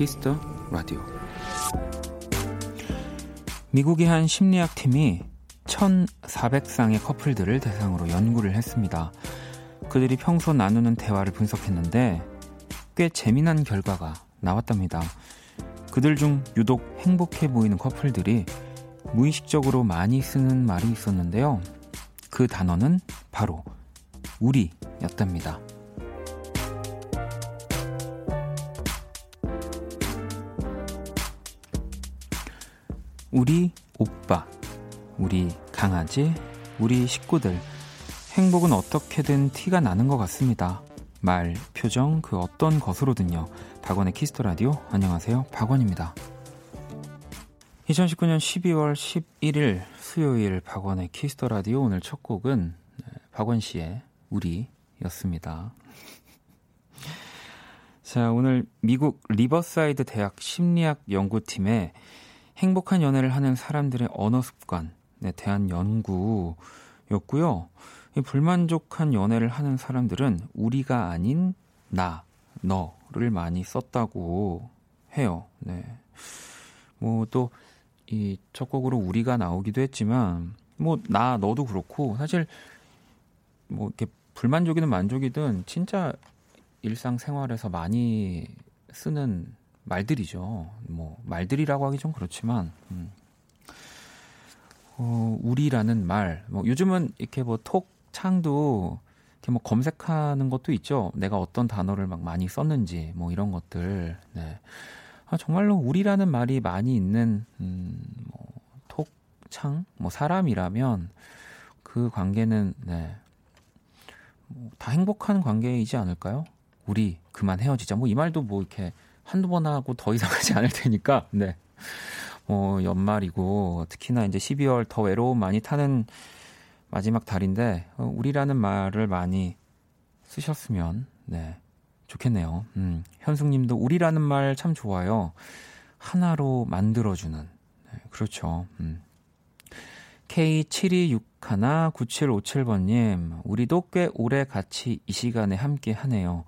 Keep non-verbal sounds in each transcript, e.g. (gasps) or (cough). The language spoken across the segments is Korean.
Kiss the Radio 미국의 한 심리학 팀이 1,400쌍의 커플들을 대상으로 연구를 했습니다. 그들이 평소 나누는 대화를 분석했는데 꽤 재미난 결과가 나왔답니다. 그들 중 유독 행복해 보이는 커플들이 무의식적으로 많이 쓰는 말이 있었는데요. 그 단어는 바로 우리였답니다. 우리 오빠, 우리 강아지, 우리 식구들. 행복은 어떻게든 티가 나는 것 같습니다. 말, 표정, 그 어떤 것으로든요. 박원의 Kiss the Radio. 안녕하세요. 박원입니다. 2019년 12월 11일 수요일 박원의 Kiss the Radio 오늘 첫 곡은 네, 박원 씨의 우리였습니다. 자, 오늘 미국 리버사이드 대학 심리학 연구팀의 행복한 연애를 하는 사람들의 언어 습관에 대한 연구였고요. 불만족한 연애를 하는 사람들은 우리가 아닌 나, 너를 많이 썼다고 해요. 네. 뭐 또 이 첫 곡으로 우리가 나오기도 했지만 뭐 나 너도 그렇고 사실 뭐 이렇게 불만족이든 만족이든 진짜 일상생활에서 많이 쓰는 말들이죠. 뭐 말들이라고 하기 좀 그렇지만 음. 어, 우리라는 말. 뭐 요즘은 이렇게 뭐 톡 창도 이렇게 뭐 검색하는 것도 있죠. 내가 어떤 단어를 막 많이 썼는지 뭐 이런 것들. 네. 아, 정말로 우리라는 말이 많이 있는 음, 뭐, 톡창 뭐 사람이라면 그 관계는 네. 뭐 다 행복한 관계이지 않을까요? 우리 그만 헤어지자. 뭐 이 말도 뭐 이렇게 한두 번 하고 더 이상 하지 (laughs) 않을 테니까. 네. 뭐 연말이고 특히나 이제 12월 더 외로움 많이 타는 마지막 달인데 어, 우리라는 말을 많이 쓰셨으면 네. 좋겠네요. 음, 현숙 님도 우리라는 말 참 좋아요. 하나로 만들어주는. 네, 그렇죠. 음. K72619757번님, 우리도 꽤 오래 같이 이 시간에 함께 하네요.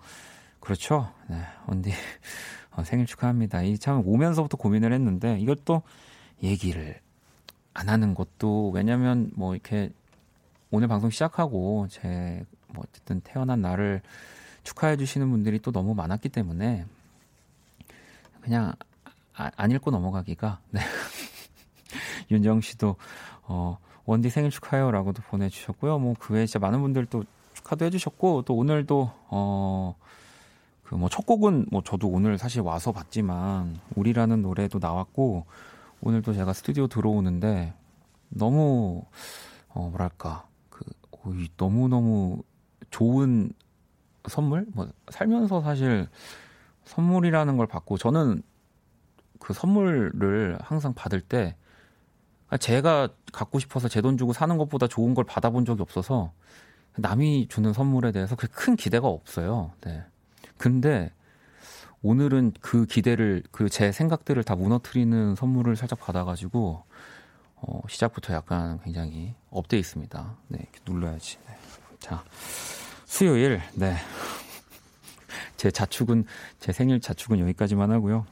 그렇죠. 네, 언디, 어, 생일 축하합니다. 이 참 오면서부터 고민을 했는데, 이것도 얘기를 안 하는 것도, 왜냐면 뭐 이렇게 오늘 방송 시작하고, 제, 뭐 어쨌든 태어난 날을 축하해 주시는 분들이 또 너무 많았기 때문에 그냥 아, 안 읽고 넘어가기가 네. (laughs) 윤정 씨도 어 원디 생일 축하해요라고도 보내주셨고요. 뭐 그 외에 진짜 많은 분들 또 축하도 해주셨고 또 오늘도 어 그 뭐 첫 곡은 뭐 저도 오늘 사실 와서 봤지만 우리라는 노래도 나왔고 오늘도 제가 스튜디오 들어오는데 너무 어 뭐랄까 그 너무 너무 좋은 선물? 뭐 살면서 사실 선물이라는 걸 받고 저는 그 선물을 항상 받을 때 제가 갖고 싶어서 제 돈 주고 사는 것보다 좋은 걸 받아본 적이 없어서 남이 주는 선물에 대해서 큰 기대가 없어요. 네. 근데 오늘은 그 기대를 그 제 생각들을 다 무너뜨리는 선물을 살짝 받아가지고 어, 시작부터 약간 굉장히 업돼 있습니다. 네, 이렇게 눌러야지. 네. 자. 수요일, 네. (laughs) 제 자축은, 제 생일 자축은 여기까지만 하고요.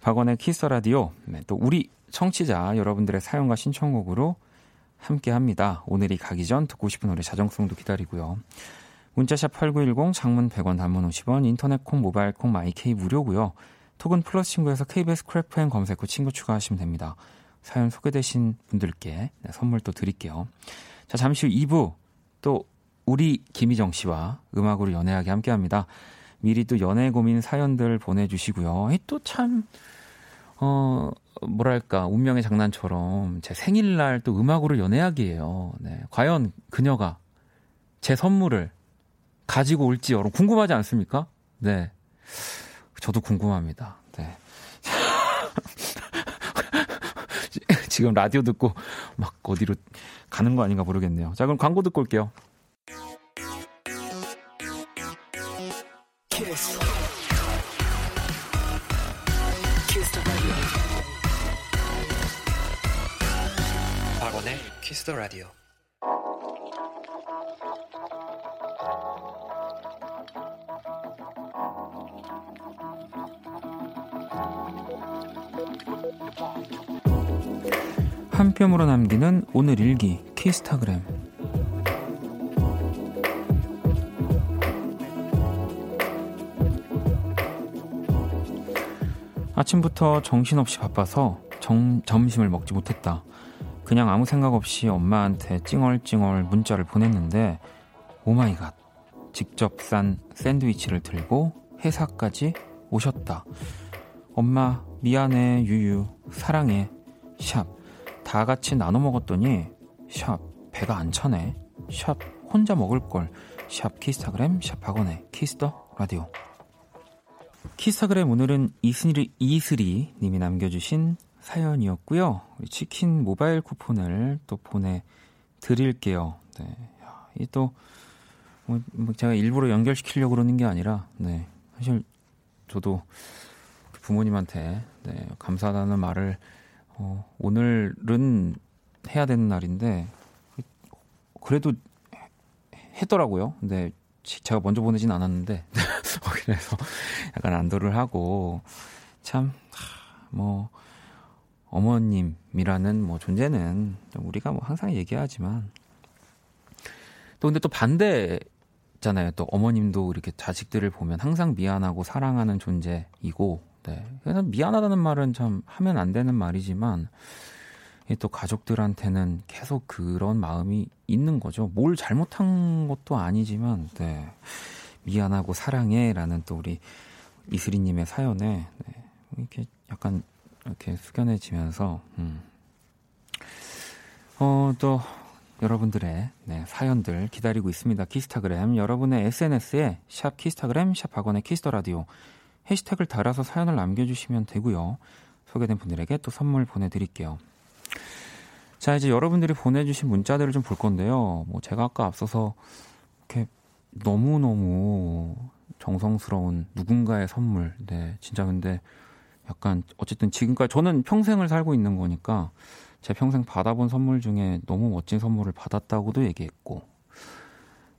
박원의 Kiss the Radio, 네, 또 우리 청취자 여러분들의 사연과 신청곡으로 함께 합니다. 오늘이 가기 전 듣고 싶은 노래 자정송도 기다리고요. 문자샵 8910, 장문 100원, 단문 50원, 인터넷 콩, 모바일 콩, my K 무료고요. 톡은 플러스 친구에서 KBS Cool FM 검색 후 친구 추가하시면 됩니다. 사연 소개되신 분들께 네, 선물 또 드릴게요. 자, 잠시 후 2부 또 우리 김희정 씨와 음악으로 연애하게 함께 합니다. 미리 또 연애 고민 사연들 보내주시고요. 또 참, 어, 뭐랄까, 운명의 장난처럼 제 생일날 또 음악으로 연애하기예요. 네. 과연 그녀가 제 선물을 가지고 올지 여러분 궁금하지 않습니까? 네. 저도 궁금합니다. 네. (laughs) 지금 라디오 듣고 막 어디로 가는 거 아닌가 모르겠네요. 자, 그럼 광고 듣고 올게요. 박원의 키스 더 라디오. 한 뼘으로 남기는 오늘 일기 키스타그램. 아침부터 정신없이 바빠서 정, 점심을 먹지 못했다. 그냥 아무 생각 없이 엄마한테 찡얼찡얼 문자를 보냈는데 oh my god. 직접 싼 샌드위치를 들고 회사까지 오셨다. 엄마 미안해 유유. 사랑해. 샵 다 같이 나눠 먹었더니 샵 배가 안 차네 샵 혼자 먹을 걸 샵 키스타그램 샵 박원의 키스터 라디오 키스타그램 오늘은 이슬이 이슬이 님이 남겨주신 사연이었고요. 치킨 모바일 쿠폰을 또 보내 드릴게요. 네. 이또 뭐, 뭐 제가 일부러 연결시키려고 그러는 게 아니라 네. 사실 저도 부모님한테 네, 감사하다는 말을 어, 오늘은 해야 되는 날인데 그래도 했더라고요. 근데 제가 먼저 보내진 않았는데 (laughs) 그래서 약간 안도를 하고 참 뭐 어머님이라는 뭐 존재는 우리가 뭐 항상 얘기하지만 또 근데 또 반대잖아요. 또 어머님도 이렇게 자식들을 보면 항상 미안하고 사랑하는 존재이고, 네. 그래서 미안하다는 말은 참 하면 안 되는 말이지만, 또 가족들한테는 계속 그런 마음이 있는 거죠. 뭘 잘못한 것도 아니지만, 네. 미안하고 사랑해라는 또 우리 이슬이님의 사연에 네. 이렇게 약간 이렇게 숙연해지면서 음. 어, 또 여러분들의 네, 사연들 기다리고 있습니다. 키스타그램 여러분의 SNS에 샵 키스타그램 샵 박원의 키스터 라디오 해시태그를 달아서 사연을 남겨주시면 되고요. 소개된 분들에게 또 선물 보내드릴게요. 자 이제 여러분들이 보내주신 문자들을 좀 볼 건데요. 뭐 제가 아까 앞서서 이렇게 너무 너무 정성스러운 누군가의 선물, 네 진짜 근데 약간 어쨌든 지금까지 저는 평생을 살고 있는 거니까 제 평생 받아본 선물 중에 너무 멋진 선물을 받았다고도 얘기했고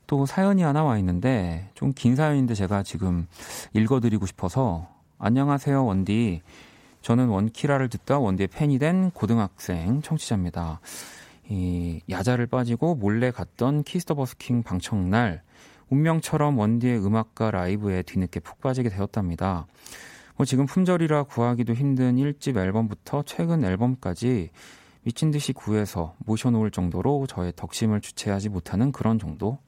또 사연이 하나 와 있는데 좀 긴 사연인데 제가 지금 읽어드리고 싶어서 안녕하세요 원디 저는 원키라를 듣다 원디의 팬이 된 고등학생 청취자입니다. 이 야자를 빠지고 몰래 갔던 키스터 버스킹 방청날 운명처럼 원디의 음악과 라이브에 뒤늦게 푹 빠지게 되었답니다. 뭐 지금 품절이라 구하기도 힘든 1집 앨범부터 최근 앨범까지 미친 듯이 구해서 모셔놓을 정도로 저의 덕심을 주체하지 못하는 그런 정도.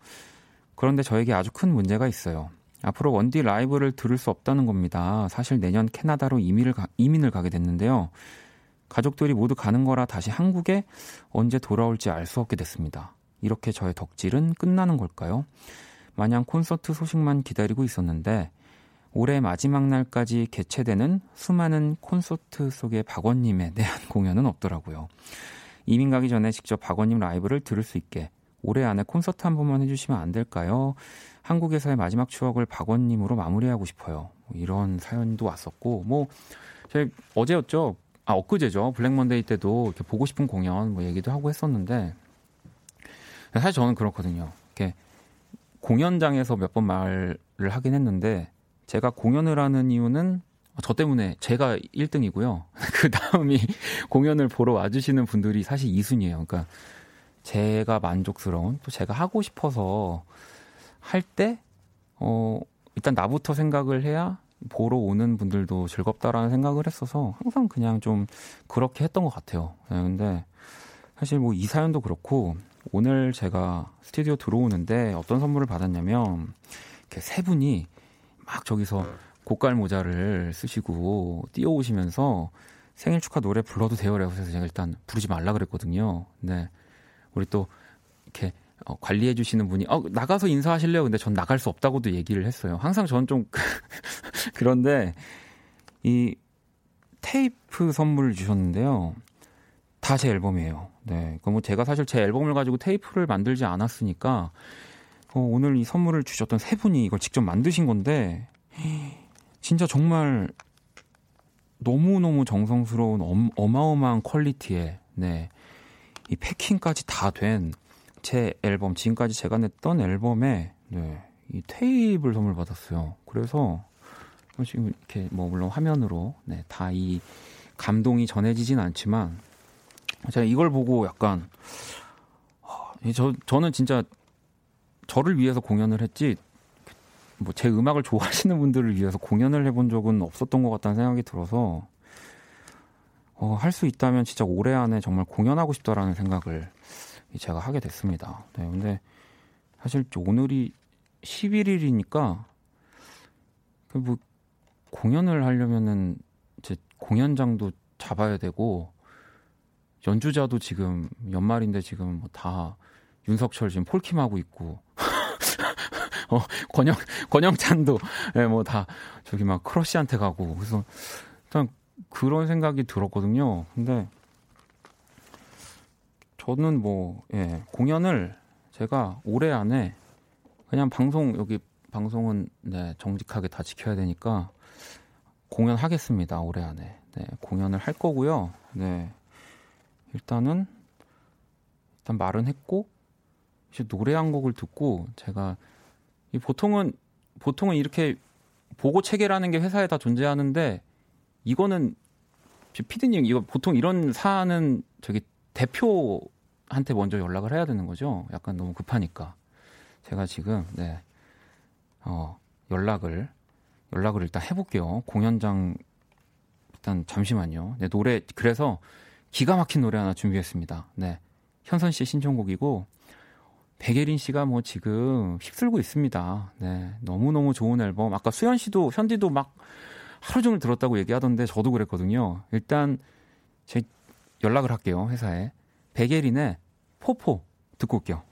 그런데 저에게 아주 큰 문제가 있어요. 앞으로 원디 라이브를 들을 수 없다는 겁니다. 사실 내년 캐나다로 이민을, 가, 이민을 가게 됐는데요. 가족들이 모두 가는 거라 다시 한국에 언제 돌아올지 알 수 없게 됐습니다. 이렇게 저의 덕질은 끝나는 걸까요? 마냥 콘서트 소식만 기다리고 있었는데 올해 마지막 날까지 개최되는 수많은 콘서트 속의 박원님에 대한 공연은 없더라고요. 이민 가기 전에 직접 박원님 라이브를 들을 수 있게 올해 안에 콘서트 한 번만 해주시면 안 될까요? 한국에서의 마지막 추억을 박원님으로 마무리하고 싶어요. 뭐 이런 사연도 왔었고, 뭐, 제 어제였죠? 아, 엊그제죠. 블랙먼데이 때도 이렇게 보고 싶은 공연 뭐 얘기도 하고 했었는데, 사실 저는 그렇거든요. 이렇게 공연장에서 몇 번 말을 하긴 했는데, 제가 공연을 하는 이유는 저 때문에 제가 1등이고요. (laughs) 그 다음이 공연을 보러 와주시는 분들이 사실 2순위예요. 그러니까 제가 만족스러운 또 제가 하고 싶어서 할 때, 어, 일단 나부터 생각을 해야 보러 오는 분들도 즐겁다라는 생각을 했어서 항상 그냥 좀 그렇게 했던 것 같아요. 네, 근데 사실 뭐 이 사연도 그렇고 오늘 제가 스튜디오 들어오는데 어떤 선물을 받았냐면 이렇게 세 분이 막 저기서 고깔 모자를 쓰시고 뛰어오시면서 생일 축하 노래 불러도 돼요. 그래서 제가 일단 부르지 말라 그랬거든요. 근데 우리 또 이렇게 어, 관리해 주시는 분이 어, 나가서 인사하실래요? 근데 전 나갈 수 없다고도 얘기를 했어요. 항상 저는 좀 (laughs) 그런데 이 테이프 선물을 주셨는데요. 다 제 앨범이에요. 네. 그뭐 제가 사실 제 앨범을 가지고 테이프를 만들지 않았으니까 어, 오늘 이 선물을 주셨던 세 분이 이걸 직접 만드신 건데 진짜 정말 너무너무 정성스러운 엄, 어마어마한 퀄리티의 네. 이 패킹까지 다 된 제 앨범 지금까지 제가 냈던 앨범에 네. 이 테이프를 선물 받았어요. 그래서 지금 이렇게 뭐 물론 화면으로 네, 다 이 감동이 전해지진 않지만 제가 이걸 보고 약간 저 저는 진짜 저를 위해서 공연을 했지 뭐 제 음악을 좋아하시는 분들을 위해서 공연을 해본 적은 없었던 것 같다는 생각이 들어서 어, 할 수 있다면 진짜 올해 안에 정말 공연하고 싶다라는 생각을 제가 하게 됐습니다. 네, 근데 사실 오늘이 11일이니까 그뭐 공연을 하려면은 이제 공연장도 잡아야 되고 연주자도 지금 연말인데 지금 뭐 다 윤석철 지금 폴킴하고 있고 (laughs) 어 권영 권영찬도 예, 뭐다 저기 막 크러쉬한테 가고 그래서 일단 그런 생각이 들었거든요. 근데 저는 뭐 예, 공연을 제가 올해 안에 그냥 방송 여기 방송은 네, 정직하게 다 지켜야 되니까 공연하겠습니다. 올해 안에. 네, 공연을 할 거고요. 네. 일단은 일단 말은 했고 이제 노래 한 곡을 듣고 제가 이 보통은 보통은 이렇게 보고 체계라는 게 회사에 다 존재하는데 이거는 피디님 이거 보통 이런 사안은 저기 대표한테 먼저 연락을 해야 되는 거죠. 약간 너무 급하니까 제가 지금 네. 어, 연락을 연락을 일단 해볼게요. 공연장 일단 잠시만요. 네, 노래 그래서 기가 막힌 노래 하나 준비했습니다. 네, 현선 씨의 신청곡이고 백예린 씨가 뭐 지금 휩쓸고 있습니다. 네, 너무 너무 좋은 앨범. 아까 수현 씨도 현디도 막 하루 종일 들었다고 얘기하던데 저도 그랬거든요. 일단 제 연락을 할게요 회사에 백예린의 포포 듣고 올게요.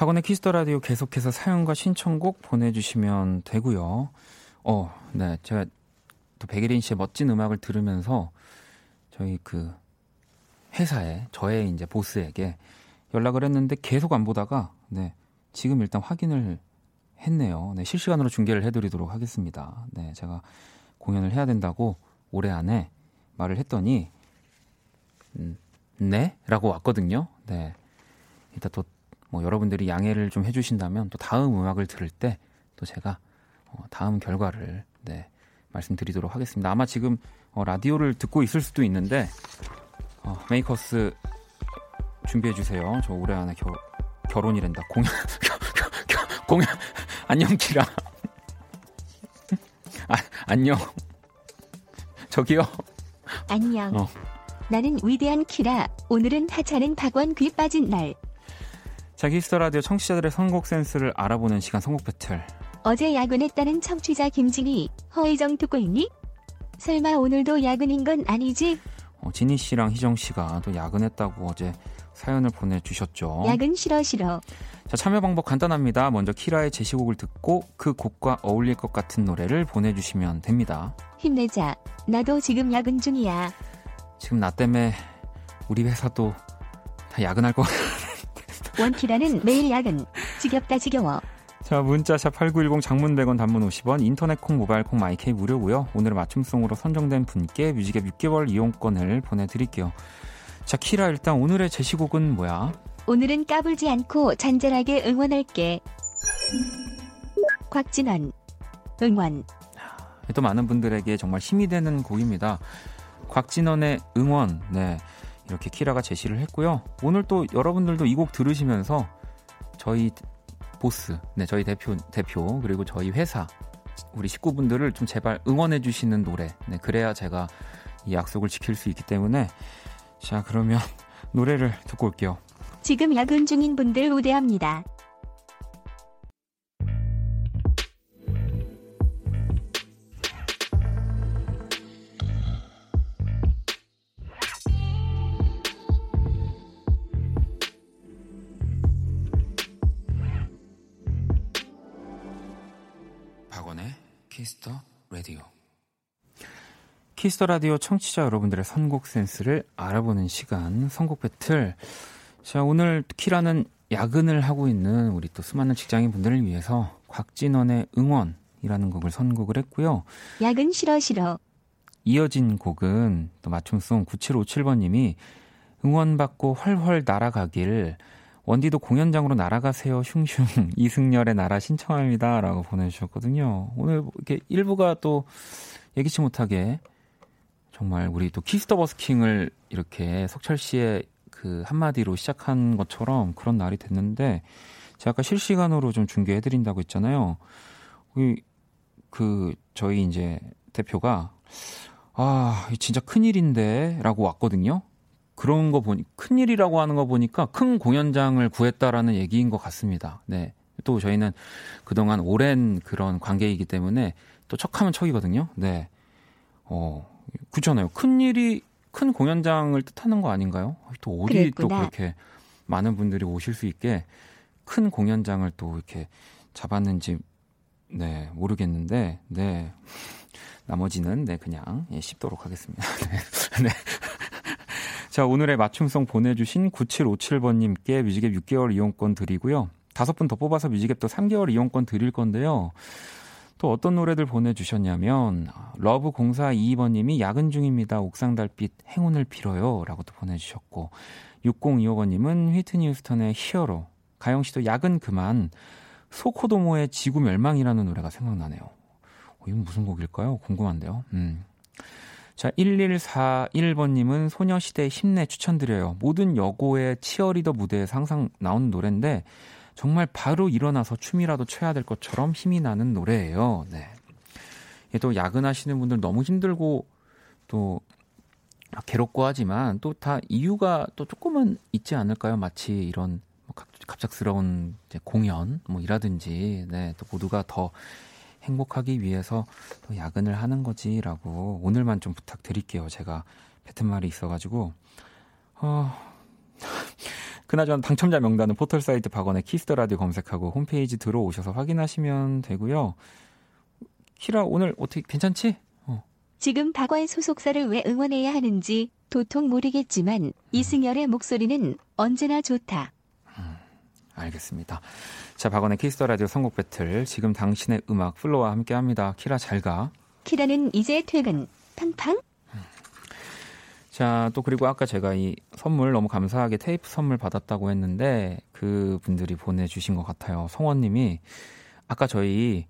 박원의 키스터 라디오 계속해서 사연과 신청곡 보내주시면 되고요. 어, 네, 제가 또 백예린 씨의 멋진 음악을 들으면서 저희 그 회사에 저의 이제 보스에게 연락을 했는데 계속 안 보다가 네, 지금 일단 확인을 했네요. 네, 실시간으로 중계를 해드리도록 하겠습니다. 네, 제가 공연을 해야 된다고 올해 안에 말을 했더니 음, 네? 라고 왔거든요. 네. 일단 또 뭐 여러분들이 양해를 좀 해주신다면 또 다음 음악을 들을 때 또 제가 어, 다음 결과를 네, 말씀드리도록 하겠습니다. 아마 지금 어, 라디오를 듣고 있을 수도 있는데 어, 메이커스 준비해 주세요. 저 올해 안에 겨, 결혼이란다. 공연 (laughs) 공연 안녕 키라. 아, 안녕. 저기요. 안녕. 어. 나는 위대한 키라. 오늘은 하찮은 박원 귀 빠진 날. 자, 키스터 라디오 청취자들의 선곡 센스를 알아보는 시간 선곡 배틀. 어제 야근했다는 청취자 김진희, 허희정 듣고 있니? 설마 오늘도 야근인 건 아니지? 어, 진희 씨랑 희정 씨가 또 야근했다고 어제 사연을 보내주셨죠. 야근 싫어 싫어. 자, 참여 방법 간단합니다. 먼저 키라의 제시곡을 듣고 그 곡과 어울릴 것 같은 노래를 보내주시면 됩니다. 힘내자. 나도 지금 야근 중이야. 지금 나 때문에 우리 회사도 다 야근할 것 같아. 원키라는 매일 야근. 지겹다 지겨워. 자, 문자샵 8910 장문 100원 단문 50원 인터넷 콩 모바일 콩 마이케이 무료고요. 오늘 맞춤송으로 선정된 분께 뮤직앱 6개월 이용권을 보내 드릴게요. 자, 키라 일단 오늘의 제시곡은 뭐야? 오늘은 까불지 않고 잔잔하게 응원할게. 곽진원 응원. 또 많은 분들에게 정말 힘이 되는 곡입니다. 곽진원의 응원. 네. 이렇게 키라가 제시를 했고요. 오늘 또 여러분들도 이 곡 들으시면서 저희 보스, 네, 저희 대표, 대표, 그리고 저희 회사, 우리 식구분들을 좀 제발 응원해 주시는 노래. 네, 그래야 제가 이 약속을 지킬 수 있기 때문에. 자, 그러면 (laughs) 노래를 듣고 올게요. 지금 야근 중인 분들 우대합니다. 키스터 라디오 청취자 여러분들의 선곡 센스를 알아보는 시간, 선곡 배틀. 자, 오늘 키라는 야근을 하고 있는 우리 또 수많은 직장인 분들을 위해서 곽진언의 응원, 이라는 곡을 선곡을 했고요. 야근 싫어 싫어. 이어진 곡은 또 맞춤송 9757번님이 응원받고 훨훨 날아가길 원디도 공연장으로 날아가세요 슝슝 (laughs) 이승열의 날아 신청합니다 라고 보내주셨거든요. 오늘 이렇게 일부가 또 예기치 못하게 정말 우리 또 키스터 버스킹을 이렇게 석철 씨의 그 한마디로 시작한 것처럼 그런 날이 됐는데 제가 아까 실시간으로 좀 중계해 드린다고 했잖아요. 그 저희 이제 대표가 아 진짜 큰일인데라고 왔거든요. 그런 거 보니 큰일이라고 하는 거 보니까 큰 공연장을 구했다라는 얘기인 것 같습니다. 네. 또 저희는 그동안 오랜 그런 관계이기 때문에 또 척하면 척이거든요. 네. 어, 그렇잖아요. 큰 일이 큰 공연장을 뜻하는 거 아닌가요? 또 어디 그랬구나. 또 그렇게 많은 분들이 오실 수 있게 큰 공연장을 또 이렇게 잡았는지 네, 모르겠는데, 네. 나머지는, 네, 그냥, 예, 씹도록 하겠습니다. (laughs) 네. 네. 자, 오늘의 맞춤송 보내주신 9757번님께 뮤직앱 6개월 이용권 드리고요. 다섯 분 더 뽑아서 뮤직앱 또 3개월 이용권 드릴 건데요. 또 어떤 노래들 보내주셨냐면, love0422번님이 야근 중입니다. 옥상 달빛 행운을 빌어요. 라고 또 보내주셨고, 6025번님은 휘트니 휴스턴의 Hero, 가영 씨도 야근 그만, 소코도모의 지구 멸망이라는 노래가 생각나네요. 어, 이건 무슨 곡일까요? 궁금한데요. 음. 자, 1141번님은 소녀시대 힘내 추천드려요. 모든 여고의 치어리더 무대에서 항상 나오는 노래인데, 정말 바로 일어나서 춤이라도 춰야 될 것처럼 힘이 나는 노래예요. 네. 또 야근하시는 분들 너무 힘들고, 또, 괴롭고 하지만, 또 다 이유가 또 조금은 있지 않을까요? 마치 이런 갑작스러운 공연 뭐 이라든지 네, 또 모두가 더 행복하기 위해서 또 야근을 하는 거지라고 오늘만 좀 부탁드릴게요. 제가 뱉은 말이 있어가지고 어 그나저나 당첨자 명단은 포털 사이트 박원의 키스터 라디오 검색하고 홈페이지 들어오셔서 확인하시면 되고요. 키라 오늘 어떻게 괜찮지? 어. 지금 박원 소속사를 왜 응원해야 하는지 도통 모르겠지만 이승열의 목소리는 언제나 좋다. 알겠습니다. 자, 박원의 키스터 라디오 선곡 배틀. 지금 당신의 음악 플로와 함께 합니다. 키라 잘 가. 키라는 이제 퇴근. 팡팡. 자, 또 그리고 아까 제가 이 선물 너무 감사하게 테이프 선물 받았다고 했는데 그 분들이 보내주신 것 같아요. 성원님이 아까 저희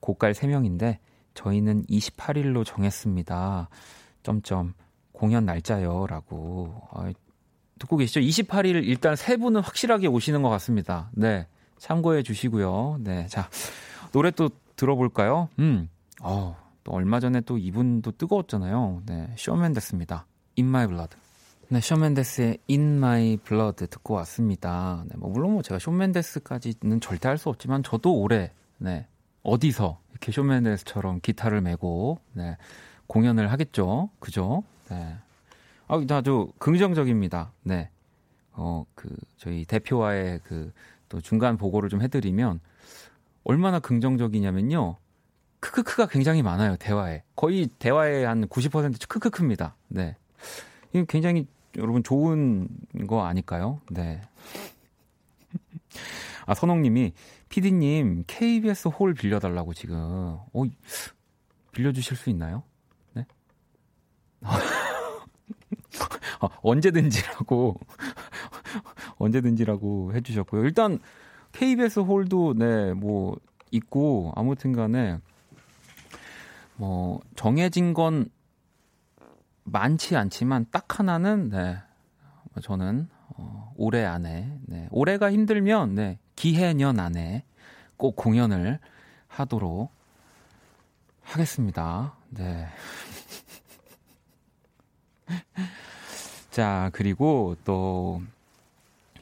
고깔 3명인데 저희는 28일로 정했습니다. 점점 공연 날짜요. 라고. 아, 듣고 계시죠? 28일 일단 세 분은 확실하게 오시는 것 같습니다. 네. 참고해 주시고요. 네. 자, 노래 또 들어볼까요? 음. 어, 또 얼마 전에 또 이분도 뜨거웠잖아요. 네. 쇼맨데스입니다. In My Blood. 네, 쇼 맨데스의 In My Blood 듣고 왔습니다. 네, 뭐 물론 뭐 제가 쇼 맨데스까지는 절대 할 수 없지만 저도 올해 네, 어디서 이렇게 쇼 맨데스처럼 기타를 메고 네, 공연을 하겠죠. 그죠? 네. 아, 아주 긍정적입니다. 네. 어, 그, 저희 대표와의 그, 또 중간 보고를 좀 해 드리면, 얼마나 긍정적이냐면요. 크크크가 굉장히 많아요, 대화에. 거의 대화의 한 90% 크크크입니다. 네. 이게 굉장히 여러분 좋은 거 아닐까요? 네. 아, 선홍님이, 피디님, KBS 홀 빌려달라고 지금, 어, 빌려주실 수 있나요? 네? 어, (laughs) 언제든지라고 (laughs) 언제든지라고 해주셨고요. 일단 KBS 홀도 네 뭐 있고 아무튼 간에 뭐 정해진 건 많지 않지만 딱 하나는 네 저는 어, 올해 안에 네 올해가 힘들면 네 기해년 안에 꼭 공연을 하도록 하겠습니다. 네. (laughs) 자, 그리고 또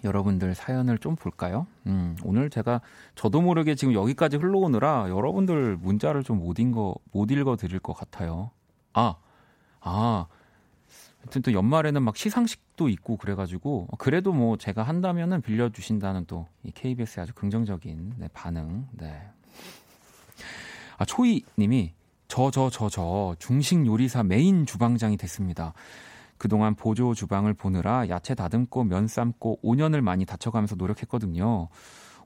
여러분들 사연을 좀 볼까요? 음, 오늘 제가 저도 모르게 지금 여기까지 흘러오느라 여러분들 문자를 좀 못 읽어, 못 읽어 드릴 것 같아요. 아, 아. 하여튼 또 연말에는 막 시상식도 있고 그래가지고 그래도 뭐 제가 한다면은 빌려주신다는 또 이 KBS의 아주 긍정적인 네, 반응. 네. 아 초이님이 저 저 저 저 중식 요리사 메인 주방장이 됐습니다. 그동안 보조 주방을 보느라 야채 다듬고 면 삶고 5년을 많이 다쳐가면서 노력했거든요.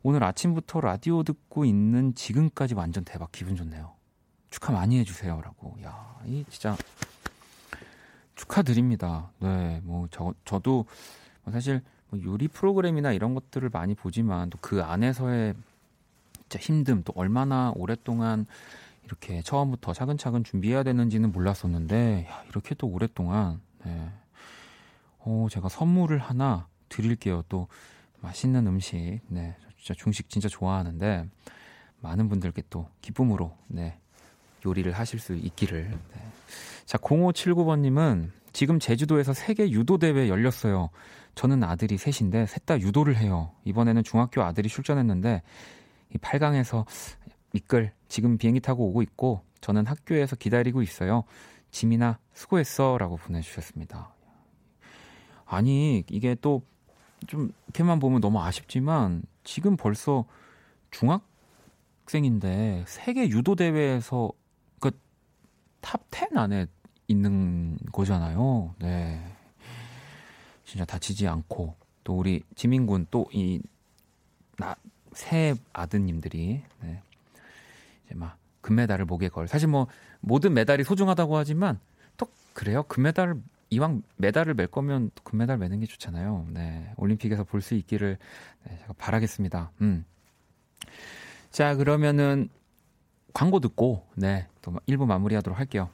오늘 아침부터 라디오 듣고 있는 지금까지 완전 대박 기분 좋네요. 축하 많이 해주세요라고. 야, 이 진짜 축하드립니다. 네, 뭐 저 저도 뭐 사실 뭐 요리 프로그램이나 이런 것들을 많이 보지만 또 그 안에서의 진짜 힘듦 또 얼마나 오랫동안 이렇게 처음부터 차근차근 준비해야 되는지는 몰랐었는데 야, 이렇게 또 오랫동안 네. 어, 제가 선물을 하나 드릴게요. 또 맛있는 음식. 네. 진짜 중식 진짜 좋아하는데 많은 분들께 또 기쁨으로 네. 요리를 하실 수 있기를. 네. 자, 0579번님은 지금 제주도에서 세계 유도 대회 열렸어요. 저는 아들이 셋인데 셋 다 유도를 해요. 이번에는 중학교 아들이 출전했는데 이 8강에서 미끌 지금 비행기 타고 오고 있고 저는 학교에서 기다리고 있어요. 지민아 수고했어라고 보내주셨습니다. 아니 이게 또 좀 이렇게만 보면 너무 아쉽지만 지금 벌써 중학생인데 세계 유도 대회에서 그 top10 안에 있는 거잖아요. 네. 진짜 다치지 않고 또 우리 지민군 또 이 나 새 아드님들이 네. 이제 막 금메달을 목에 걸. 사실 뭐 모든 메달이 소중하다고 하지만 또 그래요. 금메달을 이왕 메달을 맬 거면 금메달 매는 게 좋잖아요. 네. 올림픽에서 볼 수 있기를 네, 제가 바라겠습니다. 음. 자, 그러면은 광고 듣고 네, 또 1부 마무리하도록 할게요.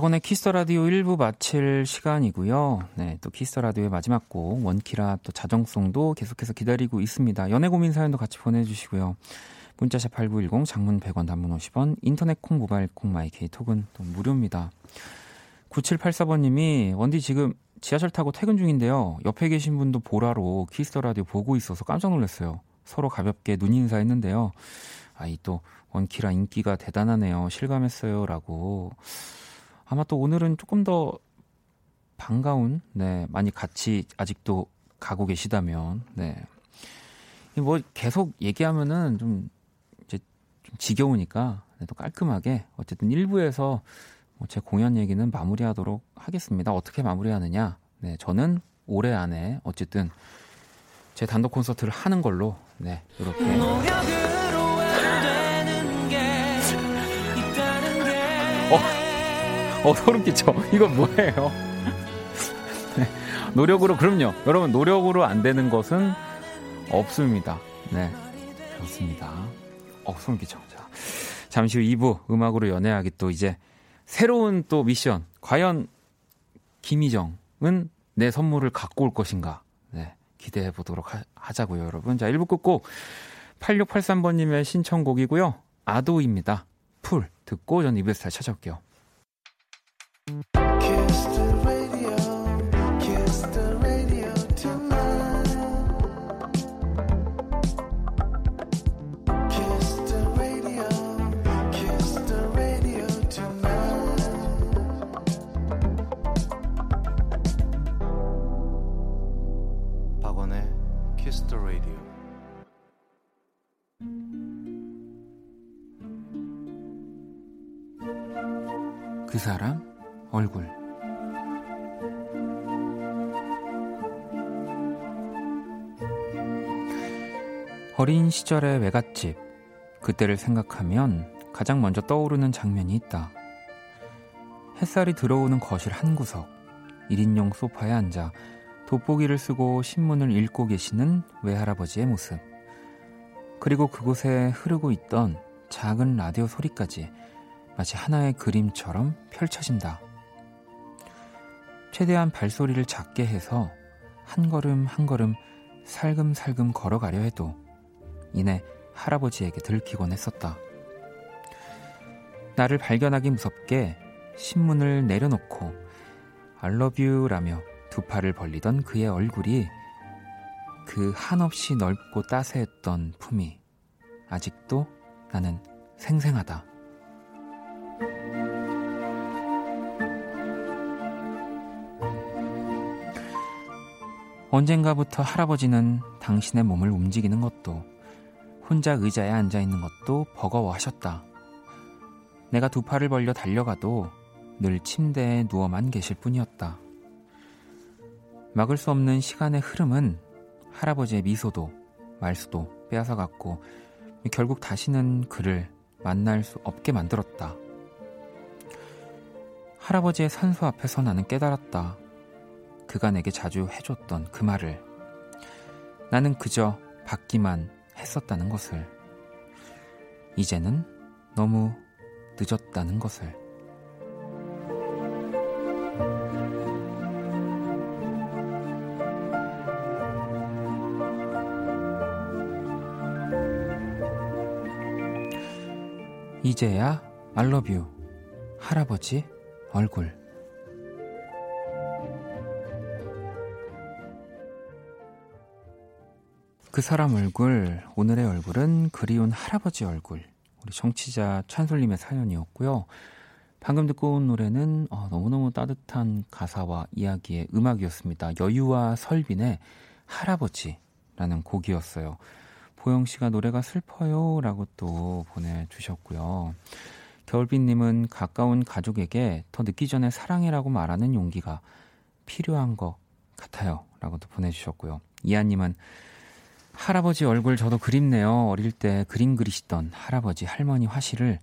박원의 Kiss the Radio 1부 마칠 시간이고요. 네, 또 Kiss the Radio의 마지막 곡 원키라 또 자정song도 계속해서 기다리고 있습니다. 연애 고민 사연도 같이 보내 주시고요. 문자샵 8910 장문 100원 단문 50원 인터넷 콩 모바일 콩 My K 톡은 또 무료입니다. 9784번 님이 원디 지금 지하철 타고 퇴근 중인데요. 옆에 계신 분도 보라로 Kiss the Radio 보고 있어서 깜짝 놀랐어요. 서로 가볍게 눈 인사했는데요. 아이 또 원키라 인기가 대단하네요. 실감했어요. 라고. 아마 또 오늘은 조금 더 반가운, 네, 많이 같이 아직도 가고 계시다면, 네. 뭐 계속 얘기하면은 좀 이제 좀 지겨우니까 네, 또 깔끔하게 어쨌든 1부에서 뭐제 공연 얘기는 마무리하도록 하겠습니다. 어떻게 마무리하느냐? 네, 저는 올해 안에 어쨌든 제 단독 콘서트를 하는 걸로 네, 이렇게 어. 어, 소름 끼쳐. (laughs) 이건 뭐예요? 네. 노력으로, 그럼요. 여러분, 노력으로 안 되는 것은 없습니다. 네. 좋습니다. 어, 소름 끼쳐. 자, 잠시 후 2부 음악으로 연애하기 또 이제 새로운 또 미션. 과연 김희정은 내 선물을 갖고 올 것인가? 네. 기대해 보도록 하, 하자고요, 여러분. 자, 1부 끝곡 8683번님의 신청곡이고요. 아도입니다. 풀 듣고 전 2부에서 다시 찾아올게요. 그 어린 시절의 외갓집 그때를 생각하면 가장 먼저 떠오르는 장면이 있다. 햇살이 들어오는 거실 한 구석 1인용 소파에 앉아 돋보기를 쓰고 신문을 읽고 계시는 외할아버지의 모습 그리고 그곳에 흐르고 있던 작은 라디오 소리까지 마치 하나의 그림처럼 펼쳐진다. 최대한 발소리를 작게 해서 한 걸음 한 걸음 살금살금 걸어가려 해도 이내 할아버지에게 들키곤 했었다. 나를 발견하기 무섭게 신문을 내려놓고 알러뷰라며 두 팔을 벌리던 그의 얼굴이 그 한없이 넓고 따스했던 품이 아직도 나는 생생하다. 언젠가부터 할아버지는 당신의 몸을 움직이는 것도 혼자 의자에 앉아 있는 것도 버거워하셨다. 내가 두 팔을 벌려 달려가도 늘 침대에 누워만 계실 뿐이었다. 막을 수 없는 시간의 흐름은 할아버지의 미소도 말수도 빼앗아 갔고 결국 다시는 그를 만날 수 없게 만들었다. 할아버지의 산소 앞에서 나는 깨달았다. 그가 내게 자주 해줬던 그 말을. 나는 그저 받기만 했었다는 것을. 이제는 너무 늦었다는 것을. 이제야 알러뷰 할아버지 얼굴 그 사람 얼굴 오늘의 얼굴은 그리운 할아버지 얼굴 우리 정치자 찬솔님의 사연이었고요. 방금 듣고 온 노래는 어, 너무너무 따뜻한 가사와 이야기의 음악이었습니다. 여유와 설빈의 할아버지라는 곡이었어요. 보영 씨가 노래가 슬퍼요 라고 또 보내주셨고요. 겨울빛님은 가까운 가족에게 더 늦기 전에 사랑해라고 말하는 용기가 필요한 것 같아요. 라고 또 보내주셨고요. 이하님은 할아버지 얼굴 저도 그립네요. 어릴 때 그림 그리시던 할아버지, 할머니 화실을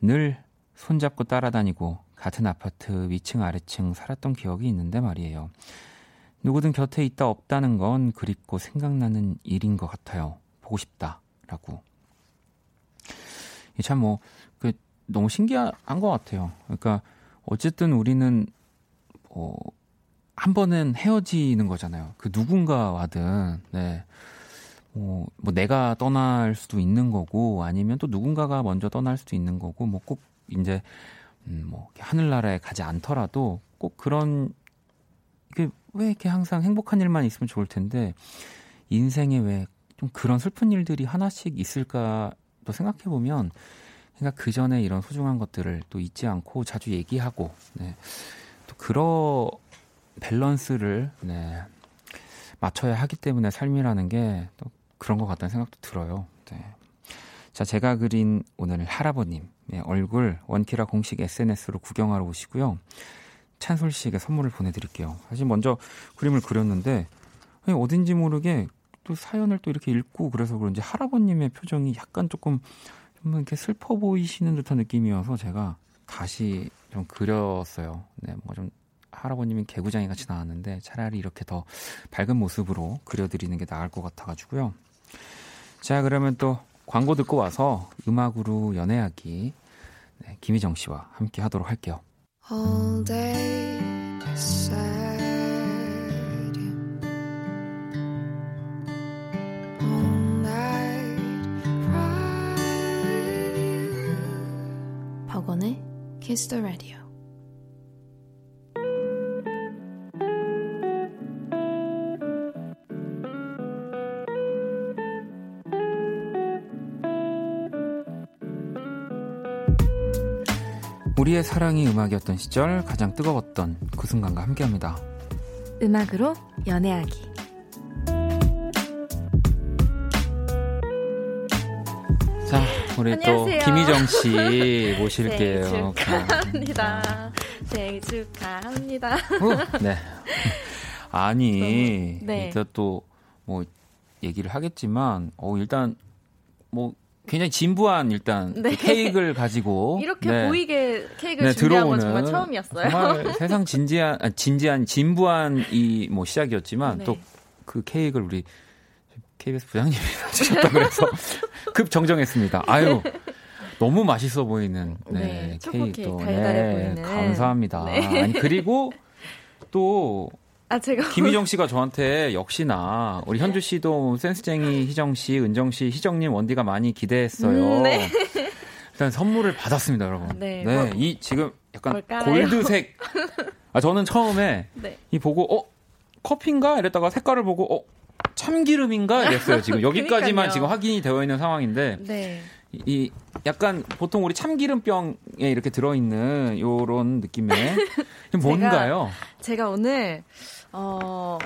늘 손잡고 따라다니고 같은 아파트 위층 아래층 살았던 기억이 있는데 말이에요. 누구든 곁에 있다 없다는 건 그립고 생각나는 일인 것 같아요. 보고 싶다라고. 참 뭐, 그, 너무 신기한 것 같아요. 그러니까, 어쨌든 우리는, 뭐, 한 번은 헤어지는 거잖아요. 그 누군가와든, 네. 뭐, 뭐, 내가 떠날 수도 있는 거고, 아니면 또 누군가가 먼저 떠날 수도 있는 거고, 뭐, 꼭, 이제, 음, 뭐, 하늘나라에 가지 않더라도, 꼭 그런, 이게 왜 이렇게 항상 행복한 일만 있으면 좋을 텐데, 인생에 왜 좀 그런 슬픈 일들이 하나씩 있을까 또 생각해 보면 그러니까 그 전에 이런 소중한 것들을 또 잊지 않고 자주 얘기하고 네. 또 그런 밸런스를 네. 맞춰야 하기 때문에 삶이라는 게 또 그런 것 같다는 생각도 들어요. 네. 자, 제가 그린 오늘 할아버님 네, 얼굴 원키라 공식 SNS로 구경하러 오시고요. 찬솔 씨에게 선물을 보내드릴게요. 사실 먼저 그림을 그렸는데 어딘지 모르게 또 사연을 또 이렇게 읽고 그래서 그런지 할아버님의 표정이 약간 조금 좀 이렇게 슬퍼 보이시는 듯한 느낌이어서 제가 다시 좀 그렸어요. 네, 뭐 좀 할아버님이 개구장이 같이 나왔는데 차라리 이렇게 더 밝은 모습으로 그려드리는 게 나을 것 같아가지고요. 자, 그러면 또 광고 듣고 와서 음악으로 연애하기 네, 김희정 씨와 함께 하도록 할게요. All day Kiss the Radio. 우리의 사랑이 음악이었던 시절 가장 뜨거웠던 그 순간과 함께합니다. 음악으로 연애하기. 자, 우리 안녕하세요. 또 김희정 씨 (laughs) 모실게요. 생일 축하합니다. 생일 축하합니다. 어, 네. 아니, (laughs) 네. 일단 또뭐 얘기를 하겠지만, 어 일단 뭐 굉장히 진부한 일단 네. 그 케이크를 가지고 이렇게 네. 보이게 케이크를 네, 준비한 건 정말 처음이었어요. 정말 세상 진지한 아, 진지한 진부한 이 뭐 시작이었지만 네. 또그 케이크를 우리 KBS 부장님이 (laughs) 주셨다 그래서 (laughs) 급 정정했습니다. 아유. 너무 맛있어 보이는 네, 네 케이크도 네, 감사합니다. 네. 아니 그리고 또 아, 제가 (laughs) 김희정 씨가 저한테 역시나 우리 현주 씨도 센스쟁이 희정 씨, 은정 씨, 희정님 원디가 많이 기대했어요. 음, 네. 일단 선물을 받았습니다, 여러분. 네. 네. 뭐, 이 지금 약간 뭘까요? 골드색. 아 저는 처음에 네. 이 보고 어 커피인가 이랬다가 색깔을 보고 어 참기름인가 이랬어요. 지금 (laughs) 여기까지만 지금 확인이 되어 있는 상황인데 네. 이 약간 보통 우리 참기름병에 이렇게 들어있는 요런 느낌의 (laughs) 뭔가요? 제가, 제가 오늘 어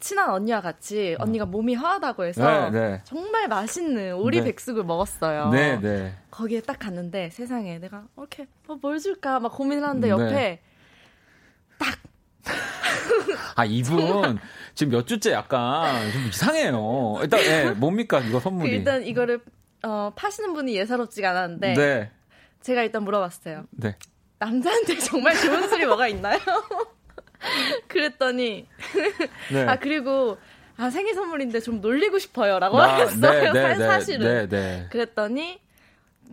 친한 언니와 같이 언니가 몸이 허하다고 해서 네, 네. 정말 맛있는 오리 네. 백숙을 먹었어요. 네, 네. 거기에 딱 갔는데 세상에 내가 이렇게 어, 뭘 줄까 막 고민을 하는데 네. 옆에 딱. (laughs) 아 이분 지금 몇 주째 약간 좀 이상해요. 일단 예, 뭡니까 이거 선물이? 그 일단 이거를 어, 파시는 분이 예사롭지가 않았는데 네. 제가 일단 물어봤어요. 네. 남자한테 정말 좋은 술이 뭐가 있나요? (laughs) (laughs) 그랬더니 네. 아 그리고 아 생일 선물인데 좀 놀리고 싶어요라고 아, 하셨어요. 네, 네, 네, 사실은. 네, 그랬더니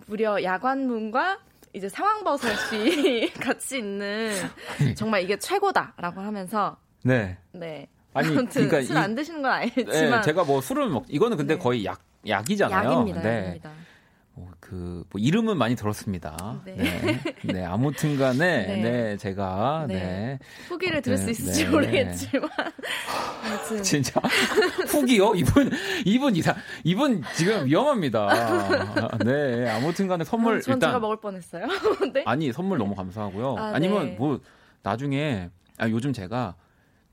무려 야관문과 이제 상황버섯이 (laughs) 같이 있는 (laughs) 정말 이게 최고다라고 하면서 네. 네. 아니 그러니까 술 안 드시는 건 알지만 네, 제가 뭐 술을 먹 이거는 근데 네. 거의 약 약이잖아요. 약입니다. 네. 약입니다. 뭐, 그, 뭐, 이름은 많이 들었습니다. 네. 네. 네 아무튼 간에, (laughs) 네. 네, 제가, 네. 네. 후기를 들을 수 네. 있을지 모르겠지만. (laughs) 진짜. 후기요? 이분, 이분 이상, 이분 지금 위험합니다. (laughs) 네, 아무튼 간에 선물. 아, 전 일단. 제가 먹을 뻔 했어요. 네. 아니, 선물 너무 감사하고요. 아, 니면 뭐, 나중에, 아, 요즘 제가,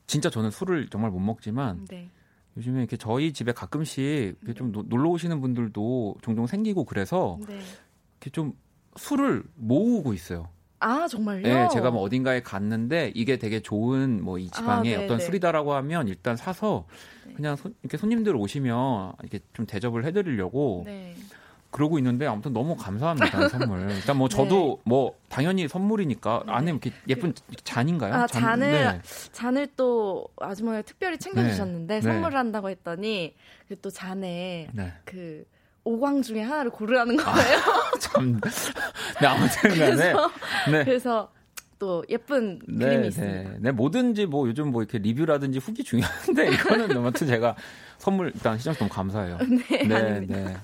진짜 저는 술을 정말 못 먹지만, 네. 요즘에 이렇게 저희 집에 가끔씩 이렇게 좀 노, 놀러 오시는 분들도 종종 생기고 그래서 네. 이렇게 좀 술을 모으고 있어요. 아 정말요? 네, 제가 뭐 어딘가에 갔는데 이게 되게 좋은 뭐 이 지방의 아, 어떤 술이다라고 하면 일단 사서 네. 그냥 소, 이렇게 손님들 오시면 이렇게 좀 대접을 해드리려고 네. 그러고 있는데 아무튼 너무 감사합니다 선물. 일단 뭐 저도 네. 뭐 당연히 선물이니까 네. 안에 이렇게 예쁜 잔인가요? 아 잔, 잔을 네. 잔을 또 아주머니가 특별히 챙겨주셨는데 네. 선물을 한다고 했더니 그또 잔에 네. 그 오광 중에 하나를 고르라는 아, 거예요. 아, (laughs) 참. 네 아무튼간에 (laughs) 그래서, 네. 그래서 또 예쁜 네, 그림이 있습니다. 네, 뭐든지 뭐 요즘 뭐 이렇게 리뷰라든지 후기 중요한데 이거는 아무튼 제가 선물 일단 시장 너무 감사해요. (laughs) 네, 네, 네.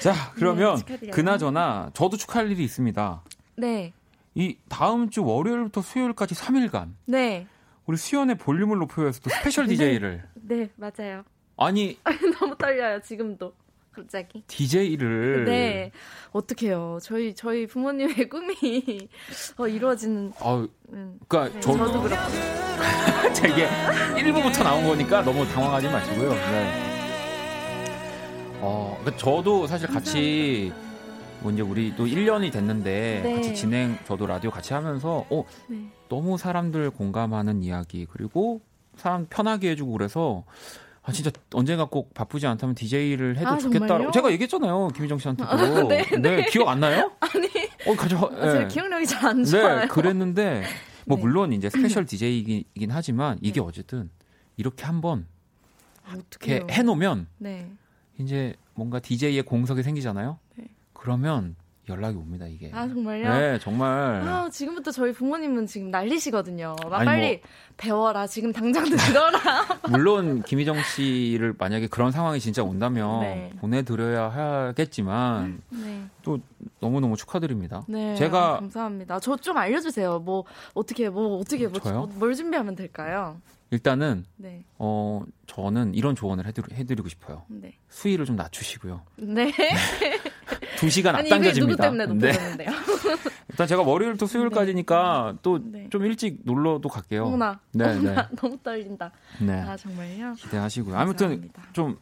자, 그러면 네, 그나저나 저도 축하할 일이 있습니다. 네. 이 다음 주 월요일부터 수요일까지 3일간. 네. 우리 수연의 볼륨을 높여서 또 special DJ를. 네, 맞아요. (laughs) 아니. 너무 떨려요, 지금도. 갑자기. DJ를. 네. 어떡해요. 저희, 저희 부모님의 꿈이 (laughs) 어, 이루어지는. 아, 음. 그니까 네, 저, 도 그렇고. 되게 (laughs) 1부부터 나온 거니까 너무 당황하지 마시고요. 네. 어, 그러니까 저도 사실 같이 뭐 이제 우리 또 1년이 됐는데 네. 같이 진행 저도 라디오 같이 하면서 어 네. 너무 사람들 공감하는 이야기 그리고 사람 편하게 해주고 그래서 아 진짜 언젠가 꼭 바쁘지 않다면 DJ를 해도 아, 좋겠다. 제가 얘기했잖아요 김희정 씨한테도. 아, 네, 네, 네, 기억 안 나요? (laughs) 아니. 어 가져. 아, 제 네. 기억력이 잘 안 좋아요. 네, 그랬는데 뭐 네. 물론 이제 special DJ이긴 하지만 이게 네. 어쨌든 이렇게 한번 이렇게 해놓으면. 네. 이제 뭔가 DJ의 공석이 생기잖아요. 네. 그러면 연락이 옵니다 이게. 아 정말요? 네 정말. 아 지금부터 저희 부모님은 지금 난리시거든요. 막 빨리 뭐, 배워라 지금 당장 들어라. (laughs) 물론 김희정 씨를 만약에 그런 상황이 진짜 온다면 네. 보내드려야 하겠지만 네. 또 너무 너무 축하드립니다. 네, 제가 아, 감사합니다. 저 좀 알려주세요. 뭐 어떻게 뭐 어떻게 뭐, 뭐, 뭘 준비하면 될까요? 일단은 네. 어 저는 이런 조언을 해드리, 해드리고 싶어요. 네. 수위를 좀 낮추시고요. 네. 두 시간 아니, 앞당겨집니다. 누구 때문에 높여졌는데요? 네. 일단 제가 월요일부터 수요일까지니까 네. 또좀 네. 일찍 놀러도 갈게요. 어머나, 네, 어머나, 네. 너무 떨린다. 네. 아 정말요? 기대하시고요. 아무튼 좀,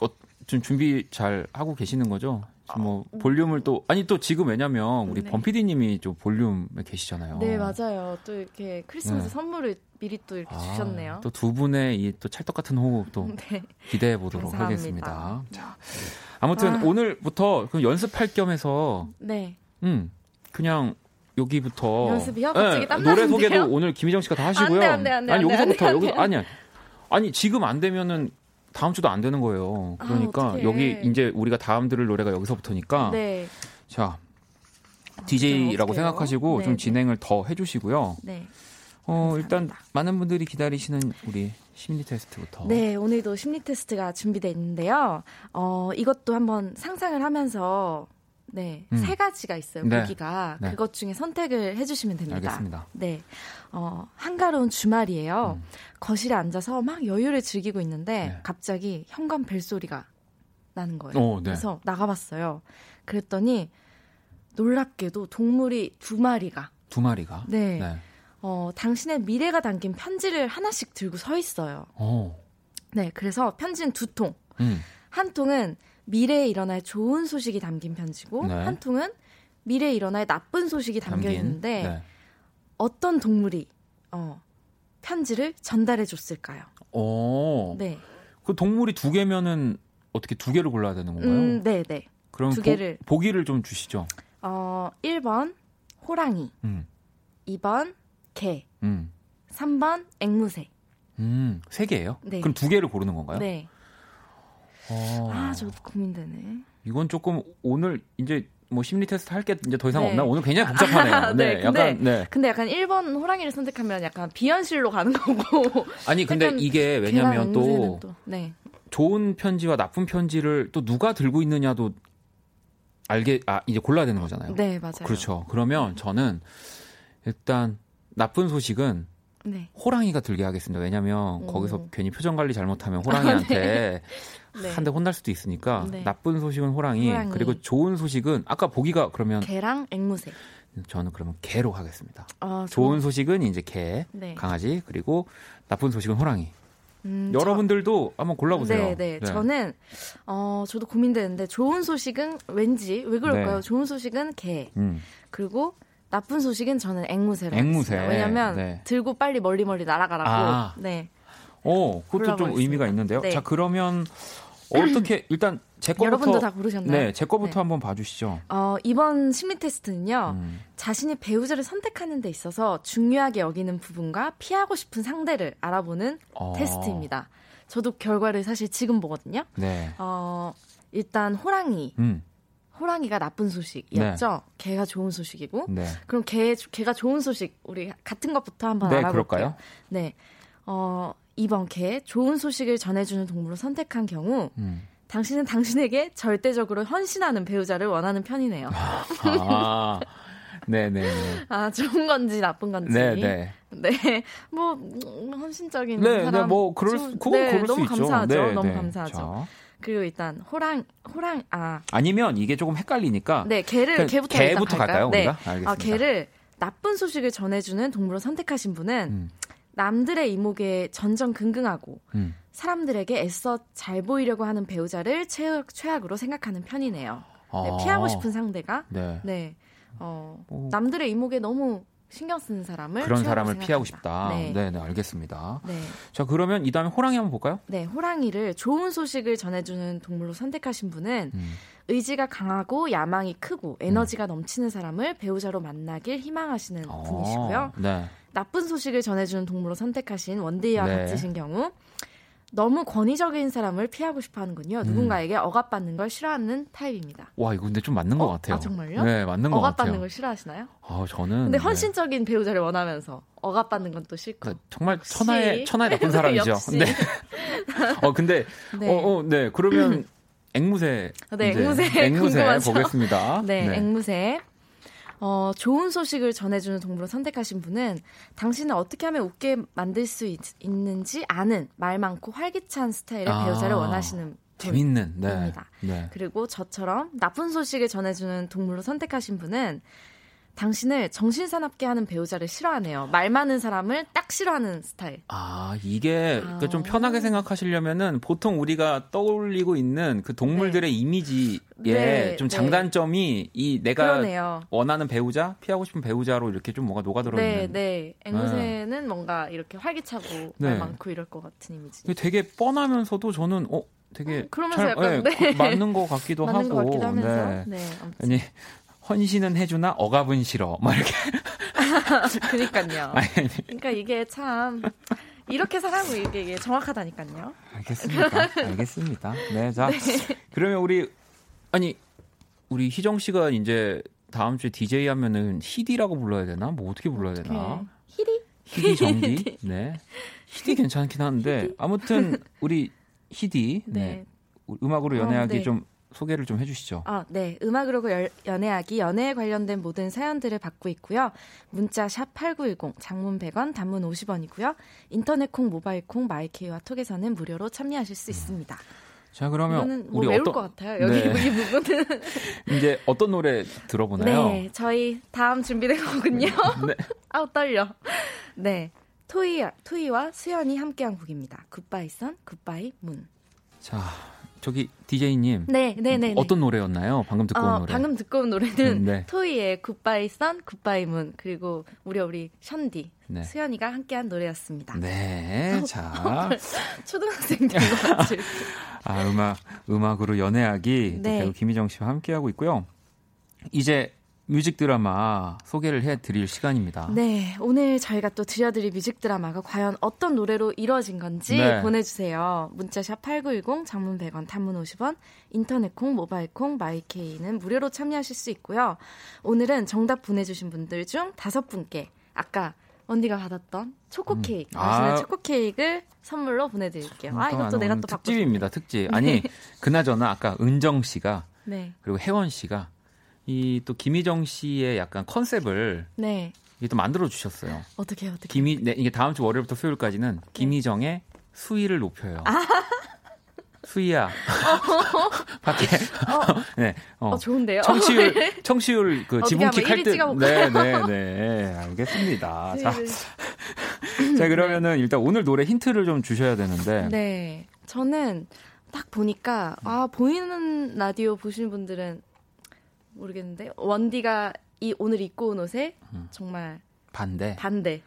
어, 좀 준비 잘 하고 계시는 거죠? 뭐 아, 볼륨을 또 아니 또 지금 왜냐면 우리 네. 범피디님이 좀 볼륨에 계시잖아요. 네 맞아요. 또 이렇게 크리스마스 네. 선물을 미리 또 이렇게 아, 주셨네요. 또 두 분의 이 또 찰떡 같은 호흡 또 (laughs) 네. 기대해 보도록 감사합니다. 하겠습니다. 자, 아무튼 아. 오늘부터 연습할 겸해서 네, 음 그냥 여기부터 연습이요? 갑자기 네, 노래 소개도 오늘 김희정 씨가 다 하시고요. 안 돼, 안 돼, 안 돼, 아니 여기서부터 여기 아니야. 아니 지금 안 되면은 다음 주도 안 되는 거예요. 아, 그러니까 아, 여기 이제 우리가 다음 들을 노래가 여기서부터니까 네. 자 DJ라고 아, 생각하시고 네, 좀 네. 진행을 더 해주시고요. 네. 어, 일단 많은 분들이 기다리시는 우리 심리 테스트부터. 네, 오늘도 심리 테스트가 준비되어 있는데요. 어, 이것도 한번 상상을 하면서 네, 음. 세 가지가 있어요. 네. 보기가 네. 그것 중에 선택을 해주시면 됩니다. 알겠습니다. 네, 어, 한가로운 주말이에요. 음. 거실에 앉아서 막 여유를 즐기고 있는데 네. 갑자기 현관 벨 소리가 나는 거예요. 오, 네. 그래서 나가봤어요. 그랬더니 놀랍게도 동물이 두 마리가 두 마리가 네. 네. 어, 당신의 미래가 담긴 편지를 하나씩 들고 서 있어요. 어. 네, 그래서 편지는 두 통. 음. 한 통은 미래에 일어날 좋은 소식이 담긴 편지고 네. 한 통은 미래에 일어날 나쁜 소식이 담겨? 있는데 네. 어떤 동물이 어, 편지를 전달해 줬을까요? 오. 네. 그 동물이 두 개면은 어떻게 두 개를 골라야 되는 건가요? 음, 네, 네. 그럼 두 개를 보, 보기를 좀 주시죠. 어, 1번 호랑이. 음. 2번 개. 음. 3번 앵무새. 음, 세 개예요? 네. 그럼 두 개를 고르는 건가요? 네. 어... 아, 저 고민되네. 이건 조금 오늘 이제 뭐 심리 테스트 할 게 이제 더 이상 네. 없나? 오늘 굉장히 복잡하네요. (laughs) 네, 네, 근데, 약간 네. 근데 약간 1번 호랑이를 선택하면 약간 비현실로 가는 거고. (laughs) 아니 근데 이게 왜냐면 또, 또 네. 좋은 편지와 나쁜 편지를 또 누가 들고 있느냐도 알게 아 이제 골라야 되는 거잖아요. 네, 맞아요. 그렇죠. 그러면 저는 일단 나쁜 소식은 네. 호랑이가 들게 하겠습니다. 왜냐하면 오. 거기서 괜히 표정 관리 잘못하면 호랑이한테 아, (laughs) 네. 한대 혼날 수도 있으니까 네. 나쁜 소식은 호랑이, 호랑이, 그리고 좋은 소식은 아까 보기가 그러면 개랑 앵무새. 저는 그러면 개로 하겠습니다. 아, 좋은 소식은 이제 개, 네. 강아지, 그리고 나쁜 소식은 호랑이. 음, 여러분들도 저... 한번 골라보세요. 네, 네, 네. 저는 어 저도 고민되는데 좋은 소식은 왠지 왜 그럴까요? 네. 좋은 소식은 개. 음. 그리고 나쁜 소식은 저는 앵무새로 앵무새. 왜냐면 네. 들고 빨리 멀리 멀리 날아가라고. 아. 네. 어, 그것도 좀 의미가 있는데요. 네. 자, 그러면 어떻게 (clears throat) 일단 제 거부터 여러분도 다 고르셨나요? 네, 제 거부터 네. 한번 봐주시죠. 어, 이번 심리 테스트는요, 음. 자신이 배우자를 선택하는 데 있어서 중요하게 여기는 부분과 피하고 싶은 상대를 알아보는 어. 테스트입니다. 저도 결과를 사실 지금 보거든요. 네. 어, 일단 호랑이. 음. 호랑이가 나쁜 소식이었죠. 네. 개가 좋은 소식이고. 네. 그럼 개 개가 좋은 소식 우리 같은 것부터 한번 네, 알아볼까요? 그럴까요? 네. 어, 2번 개 좋은 소식을 전해주는 동물을 선택한 경우 음. 당신은 당신에게 절대적으로 헌신하는 배우자를 원하는 편이네요. 아, 네네. 아 좋은 건지 나쁜 건지. 네네. 네. 뭐 음, 헌신적인 네, 네 사람. 네, 뭐 그럴 수, 그건 네, 그럴 너무 수 감사하죠. 네, 너무 네. 감사하죠. 자. 그리고 일단 호랑 호랑 아 아니면 이게 조금 헷갈리니까 네 개를 개부터 개부터 갈까요? 네. 우리가? 알겠습니다. 아 개를 나쁜 소식을 전해주는 동물을 선택하신 분은 음. 남들의 이목에 전전긍긍하고 음. 사람들에게 애써 잘 보이려고 하는 배우자를 최악, 최악으로 생각하는 편이네요. 네, 아. 피하고 싶은 상대가 네. 네. 어, 남들의 이목에 너무 신경 쓰는 사람을 그런 사람을 생각한다. 피하고 싶다. 네. 네, 네, 알겠습니다. 네. 자, 그러면 이 다음에 호랑이 한번 볼까요? 네, 호랑이를 좋은 소식을 전해주는 동물로 선택하신 분은 음. 의지가 강하고 야망이 크고 에너지가 음. 넘치는 사람을 배우자로 만나길 희망하시는 아, 분이시고요. 네. 나쁜 소식을 전해주는 동물로 선택하신 원데이와 네. 같으신 경우 너무 권위적인 사람을 피하고 싶어 하는군요. 음. 누군가에게 억압받는 걸 싫어하는 타입입니다. 와, 이거 근데 좀 맞는 것 어? 같아요. 아, 정말요? 네, 맞는 것 같아요. 억압받는 걸 싫어하시나요? 아, 저는. 근데 네. 헌신적인 네. 배우자를 원하면서 억압받는 건 또 싫고. 그, 정말 천하의, 천하의 나쁜 (laughs) 사람이죠. 네. (laughs) 어, 근데, 네. 어, 어, 네. 그러면 (clears throat) 앵무새. 네, 앵무새. 앵무새 보겠습니다. 네, 네, 앵무새. 어, 좋은 소식을 전해주는 동물을 선택하신 분은 당신을 어떻게 하면 웃게 만들 수 있, 는지 아는 말 많고 활기찬 스타일의 아, 배우자를 원하시는 재밌는 네. 네. 그리고 저처럼 나쁜 소식을 전해주는 동물로 선택하신 분은 당신을 정신사납게 하는 배우자를 싫어하네요. 말 많은 사람을 딱 싫어하는 스타일. 아, 이게 아. 좀 편하게 생각하시려면은 보통 우리가 떠올리고 있는 그 동물들의 네. 이미지에 네, 좀 네. 장단점이 네. 이 내가 그러네요. 원하는 배우자, 피하고 싶은 배우자로 이렇게 좀 뭐가 녹아들어 있는. 네, 네. 앵무새는 네. 뭔가 이렇게 활기차고 말 많고 이럴 것 같은 이미지. 되게 뻔하면서도 저는 어 되게 어, 그러면서 잘, 약간 네, 맞는 것 같기도 (laughs) 맞는 하고. 것 같기도 하면서. 네. 네 아니 헌신은 해주나 억압은 싫어. 막 이렇게. (laughs) (laughs) 그니까요. 그러니까 이게 참 이렇게 살아고 이게, 이게 정확하다니까요. 알겠습니다. 알겠습니다. 네, 자 (laughs) 네. 그러면 우리 아니 우리 희정 씨가 이제 다음 주에 DJ 하면은 히디라고 불러야 되나? 뭐 어떻게 불러야 되나? 히디? 히디 정디? 네. 히디 괜찮긴 한데 히디? 아무튼 우리 히디 네. 네. 음악으로 연애하기 어, 네. 좀 소개를 좀 해주시죠. 아, 네. 음악으로 연애하기, 연애에 관련된 모든 사연들을 받고 있고요. 문자 샵 8910, 장문 100원, 단문 50원이고요. 인터넷 콩, 모바일 콩, 마이케이와 톡에서는 무료로 참여하실 수 음. 있습니다. 자 그러면 뭐 우리 외울 어떤... 것 같아요. 여기 네. 이 부분은 (laughs) 이제 어떤 노래 들어보나요? 네, 저희 다음 준비된 거군요. (laughs) 네. (laughs) 아우 떨려. 네, 토이 토이와 수연이 함께한 곡입니다. 굿바이 선, 굿바이 문. 자, 저기 DJ님. 네, 네, 네. 어떤 노래였나요? 방금 듣고 어, 온 노래. 방금 듣고 온 노래는 네. 토이의 Goodbye Sun, Goodbye Moon 그리고 우리 우리 션디 네. 수연이가 함께한 노래였습니다. 네, 자 초등학생 된 것 (laughs) 같이. 아 음악 음악으로 연애하기 네. 배우 김희정 씨와 함께하고 있고요. 이제 뮤직 드라마 소개를 해 드릴 시간입니다. 네, 오늘 저희가 또 들려드릴 뮤직 드라마가 과연 어떤 노래로 이루어진 건지 네. 보내주세요. 문자샵 8910, 장문 100원, 단문 50원, 인터넷 콩, 모바일 콩, 마이케이는 무료로 참여하실 수 있고요. 오늘은 정답 보내주신 분들 중 다섯 분께 아까 언니가 받았던 초코 케이크, 음. 맛있는 아. 초코 케이크를 선물로 보내드릴게요. 아, 이것도 내가 또 특집입니다, 특집. 아니, (laughs) 네. 그나저나 아까 은정 씨가 네. 그리고 혜원 씨가 이 또 김희정 씨의 약간 컨셉을 네. 이게 또 만들어 주셨어요. 어떻게 어떻게? 김희 네, 이게 다음 주 월요일부터 수요일까지는 네. 김희정의 수위를 높여요. 아. 수희야. (laughs) 밖에. 어. (laughs) 네. 어. 어. 좋은데요? 청취율, 네. 청취율 그 지붕킥 할 때. 네, 네, 네. 알겠습니다. (laughs) 네. 자. 자, 그러면은 일단 오늘 노래 힌트를 좀 주셔야 되는데. 네. 저는 딱 보니까, 아, 보이는 라디오 보시는 분들은 모르겠는데, 원디가 이 오늘 입고 온 옷에 음. 정말. 반대. 반대.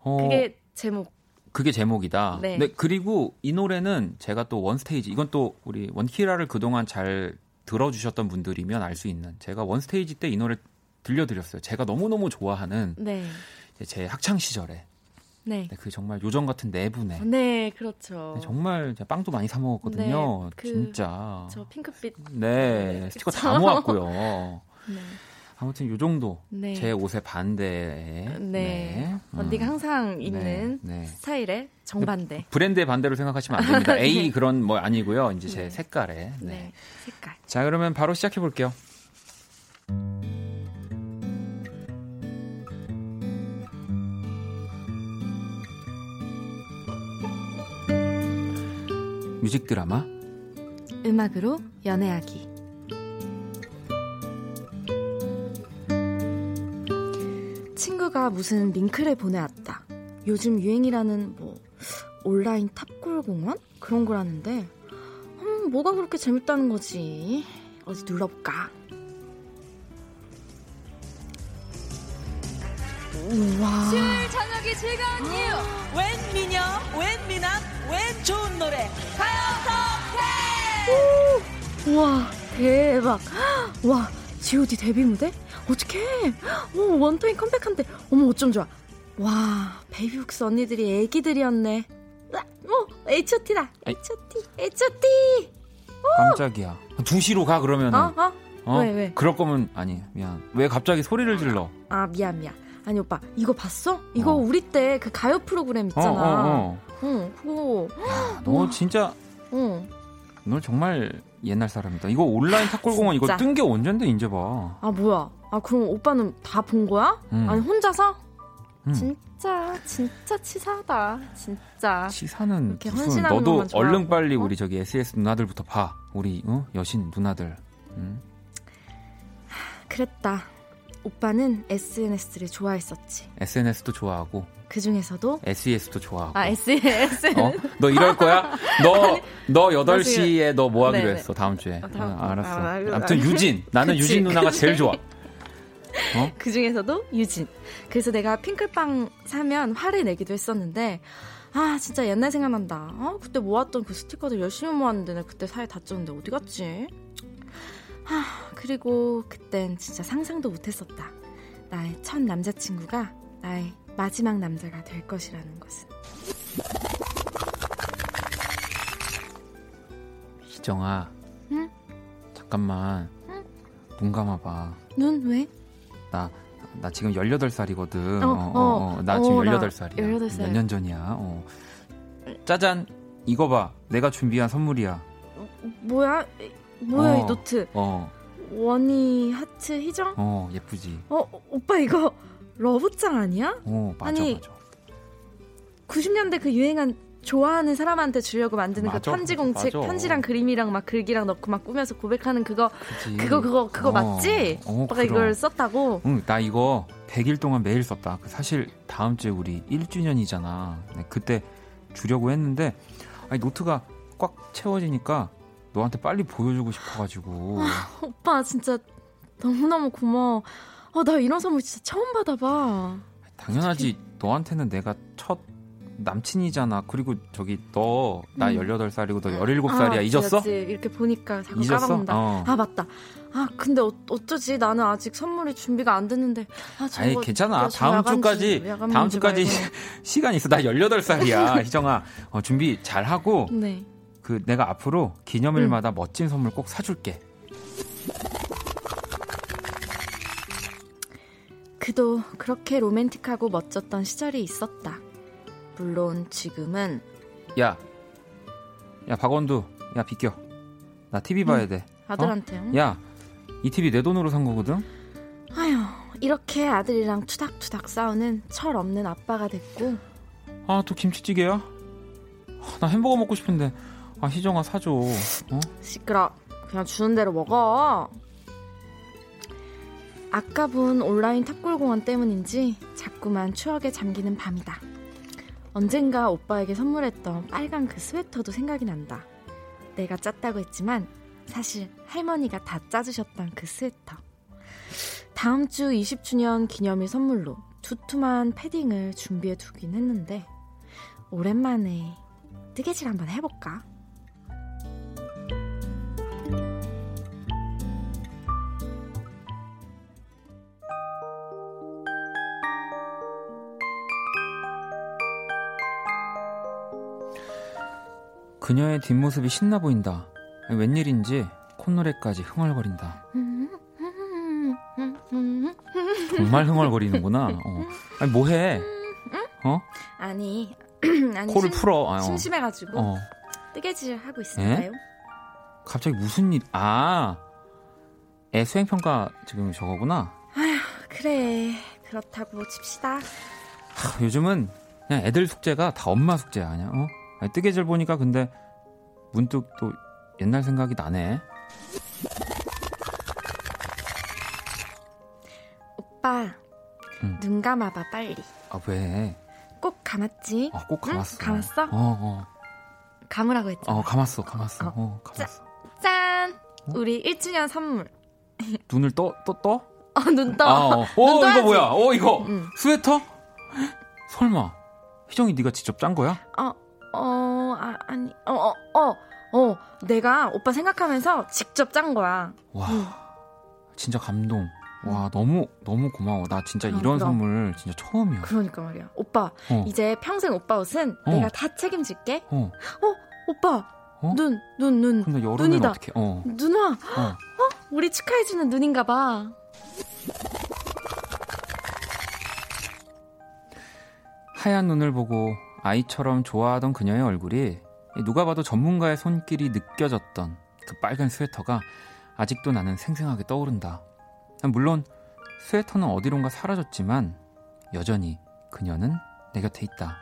어. 그게 제목. 그게 제목이다. 네. 네. 그리고 이 노래는 제가 또 원스테이지 이건 또 우리 원키라를 그동안 잘 들어주셨던 분들이면 알 수 있는 제가 원스테이지 때 이 노래 들려드렸어요. 제가 너무너무 좋아하는 네. 제 학창 시절에 네. 네. 그 정말 요정 같은 내분에. 네, 그렇죠. 네, 정말 빵도 많이 사 먹었거든요. 네, 그, 진짜. 저 핑크빛. 네, 네 스티커 다 모았고요. (laughs) 네. 아무튼 요 정도 네. 제 옷의 반대에 네. 네. 언니가 음. 항상 입는 네. 네. 스타일의 정반대. 브랜드의 반대로 생각하시면 안 (laughs) 됩니다. 네. A 그런 뭐 아니고요. 이제 제 색깔에. 네. 색깔. 자, 그러면 바로 시작해 볼게요. 뮤직 드라마 음악으로 연애하기 친구가 무슨 링크를 보내왔다. 요즘 유행이라는 뭐 온라인 탑골 공원 그런 거라는데 음, 뭐가 그렇게 재밌다는 거지? 어디 눌러볼까? 우와. 수요일 저녁이 즐거운 이유. 웬 미녀, 웬 미남, 웬 좋은 노래. 가요 톱10. 우와, 대박. (gasps) 와, G.O.D 데뷔 무대? 어떡해. 오, 원타임 컴백한대. 어머, 어쩜 좋아. 와, 베이비복스 언니들이 애기들이었네. 어, H.O.T다. H.O.T. H.O.T. 깜짝이야. 2시로 가, 그러면. 어? 어? 어? 왜, 왜? 그럴 거면, 아니, 미안. 왜 갑자기 소리를 질러? 아, 미안, 미안. 아니, 오빠, 이거 봤어? 이거 어. 우리 때 그 가요 프로그램 있잖아. 어, 어, 어. 응, 그거. 야, (gasps) 너 진짜. 응. 너 정말 옛날 사람이다. 이거 온라인 탁골공원 이거 뜬 게 언젠데 이제 봐. 아 뭐야? 아 그럼 오빠는 다 본 거야? 음. 아니 혼자서? 음. 진짜 진짜 치사하다. 진짜. 치사는 무슨 너도 얼른 빨리 우리 저기 SS 누나들부터 봐. 우리 어? 여신 누나들. 음? 그랬다. 오빠는 SNS를 좋아했었지. SNS도 좋아하고 그 중에서도 SES도 좋아하고. 아, SES. 어? 너 이럴 거야? 너, 너 8시에 너 뭐 하기로 네네. 했어, 다음 주에. 아, 다음, 어, 알았어. 아, 아무튼 유진. 나는 그치, 유진 누나가 그치. 제일 좋아. 어? 그 중에서도 유진. 그래서 내가 핑클빵 사면 화를 내기도 했었는데, 아, 진짜 옛날 생각난다. 어? 그때 모았던 그 스티커들 열심히 모았는데, 나 그때 사이 다쪘는데 어디 갔지? 아, 그리고 그땐 진짜 상상도 못 했었다. 나의 첫 남자친구가 나의 마지막 남자가 될 것이라는 것은. 희정아. 응? 잠깐만. 응? 눈 감아봐. 눈 왜? 나, 나 지금 18살이거든. 어, 어, 어, 어. 나 지금 어, 18살이야. 18살. 몇 년 전이야. 어. 짜잔! 이거 봐. 내가 준비한 선물이야. 뭐야? 뭐야, 이 어, 노트? 어. 원희 하트 희정? 어, 예쁘지. 어, 오빠 이거 러브장 아니야? 어, 맞아, 아니, 맞아. 90년대 그 유행한 좋아하는 사람한테 주려고 만드는 그 맞아, 그 편지 공책 맞아. 편지랑 그림이랑 막 글귀랑 넣고 막 꾸며서 고백하는 그거 그치. 그거 그거 그거 어, 맞지? 어, 오빠가 이걸 썼다고. 응, 나 이거 100일 동안 매일 썼다. 그 사실 다음 주에 우리 1주년이잖아. 그때 주려고 했는데 아니 노트가 꽉 채워지니까 너한테 빨리 보여주고 싶어가지고. 아, 오빠 진짜 너무너무 고마워. 아, 나 이런 선물 진짜 처음 받아봐. 당연하지. 어떡해. 너한테는 내가 첫 남친이잖아. 그리고 저기 너 나 18살이고 너 17살이야. 아, 잊었어? 맞지. 이렇게 보니까 자꾸 잊었어? 까먹는다. 어. 아, 맞다. 아, 근데 어, 어쩌지? 나는 아직 선물이 준비가 안 됐는데. 아, 저거, 아니, 괜찮아. 다음 주까지 다음 주까지 (laughs) 시간 있어. 나 18살이야. (laughs) 희정아. 어, 준비 잘 하고 네. 그 내가 앞으로 기념일마다 음. 멋진 선물 꼭 사줄게. 그도 그렇게 로맨틱하고 멋졌던 시절이 있었다. 물론 지금은 야, 야 박원두, 야 비켜. 나 TV 봐야 돼. 아들한테. 어? 야, 이 TV 내 돈으로 산 거거든. 아휴, 이렇게 아들이랑 투닥투닥 싸우는 철 없는 아빠가 됐고. 아, 또 김치찌개야? 아, 나 햄버거 먹고 싶은데. 아, 희정아 사줘. 어? 시끄러. 그냥 주는 대로 먹어. 아까 본 온라인 탑골공원 때문인지 자꾸만 추억에 잠기는 밤이다. 언젠가 오빠에게 선물했던 빨간 그 스웨터도 생각이 난다. 내가 짰다고 했지만 사실 할머니가 다 짜주셨던 그 스웨터. 다음 주 20주년 기념일 선물로 두툼한 패딩을 준비해 두긴 했는데 오랜만에 뜨개질 한번 해볼까? 그녀의 뒷모습이 신나 보인다. 웬일인지 콧노래까지 흥얼거린다. 정말 흥얼거리는구나. 어. 아니 뭐해? 어? 아니, (clears throat) 아니 코를 심, 풀어. 아, 어. 심심해가지고 어. 뜨개질 하고 있을까요? 갑자기 무슨 일? 아, 애 수행 평가 지금 저거구나. 아휴, 그래 그렇다고 칩시다. 하, 요즘은 그냥 애들 숙제가 다 엄마 숙제 아니야? 어? 아니, 뜨개질 보니까 근데 문득 또 옛날 생각이 나네. 오빠, 응. 눈 감아봐 빨리. 아 왜? 꼭 감았지? 아, 꼭 감았어. 응? 감았어? 어, 어. 감으라고 했잖아. 어, 감았어, 감았어. 어, 어 감았어. 짠! 어? 우리 1주년 선물. 눈을 떠, 떠, 떠? 어, 눈 떠. 아, 어, 어 이거 뭐야? 어, 이거. 응. 스웨터? 설마. 희정이 네가 직접 짠 거야? 어, 어, 아, 아니, 어, 어, 어, 어, 내가 오빠 생각하면서 직접 짠 거야. 와, 응. 진짜 감동. 와, 너무, 너무 고마워. 나 진짜 어, 이런 그럼. 선물 진짜 처음이야. 그러니까 말이야. 오빠, 어. 이제 평생 오빠 옷은 어. 내가 다 책임질게. 어, 어 오빠. 어? 눈, 눈, 눈. 근데 여름엔 눈이다. 어떻게? 어. 눈아. 어. 어? 우리 축하해주는 눈인가 봐. 하얀 눈을 보고 아이처럼 좋아하던 그녀의 얼굴이 누가 봐도 전문가의 손길이 느껴졌던 그 빨간 스웨터가 아직도 나는 생생하게 떠오른다. 물론 스웨터는 어디론가 사라졌지만 여전히 그녀는 내 곁에 있다.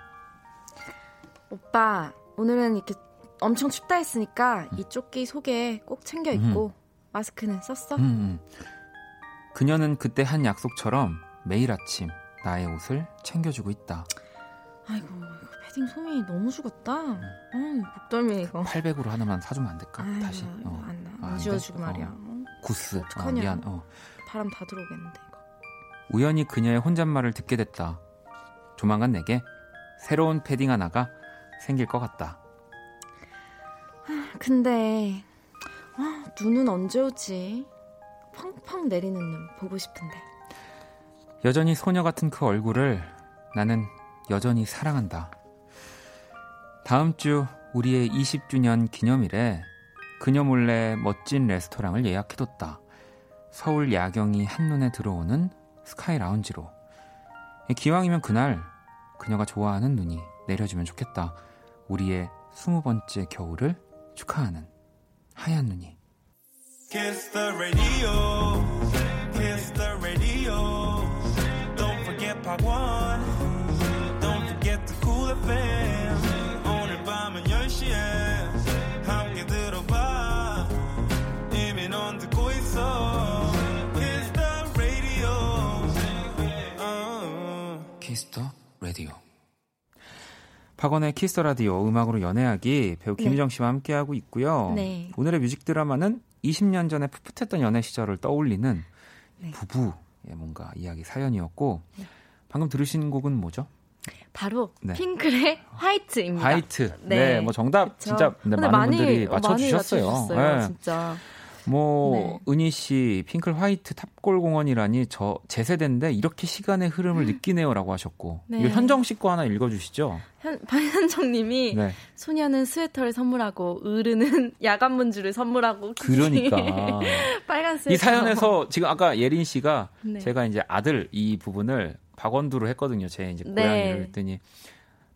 오빠, 오늘은 이렇게 엄청 춥다 했으니까 음. 이 조끼 속에 꼭 챙겨 입고 음. 마스크는 썼어? 음. 그녀는 그때 한 약속처럼 매일 아침 나의 옷을 챙겨주고 있다. 아이고 패딩 솜이 너무 죽었다. 응. 아, 목덜미 이거. 800으로 하나만 사주면 안 될까? 아유, 다시. 어. 안, 안, 안 지워주고 말이야. 어. 구스. 어떡하냐. 어, 미안. 어. 바람 다 들어오겠는데 이거. 우연히 그녀의 혼잣말을 듣게 됐다. 조만간 내게 새로운 패딩 하나가 생길 것 같다. 아, 근데 아, 눈은 언제 오지? 펑펑 내리는 눈 보고 싶은데. 여전히 소녀 같은 그 얼굴을 나는 여전히 사랑한다. 다음 주 우리의 20주년 기념일에 그녀 몰래 멋진 레스토랑을 예약해뒀다. 서울 야경이 한눈에 들어오는 스카이 라운지로. 기왕이면 그날 그녀가 좋아하는 눈이 내려주면 좋겠다. 우리의 스무 번째 겨울을 축하하는 하얀 눈이. Kiss the radio. Kiss the radio. Don't forget part one. 박원의 Kiss Radio 음악으로 연애하기 배우 네. 김희정 씨와 함께하고 있고요. 네. 오늘의 뮤직 드라마는 20년 전에 풋풋했던 연애 시절을 떠올리는 네. 부부의 뭔가 이야기 사연이었고 네. 방금 들으신 곡은 뭐죠? 바로 네. 핑클의 화이트입니다. 화이트. 네, 네뭐 정답 그쵸? 진짜 네, 많은 많이, 분들이 맞춰주셨어요. 맞춰주셨어요, 네. 진짜. 뭐 네. 은희 씨 핑클 화이트 탑골 공원이라니 저 제 세대인데 이렇게 시간의 흐름을 음. 느끼네요라고 하셨고 네. 이거 현정 씨 거 하나 읽어주시죠. 현, 박현정님이 네. 소녀는 스웨터를 선물하고 으르는 (laughs) 야간 문주를 선물하고 그러니까 (laughs) 빨간 스웨터 이 사연에서 지금 아까 예린 씨가 네. 제가 이제 아들 이 부분을 박원두로 했거든요. 제 이제 네. 고양이를 했더니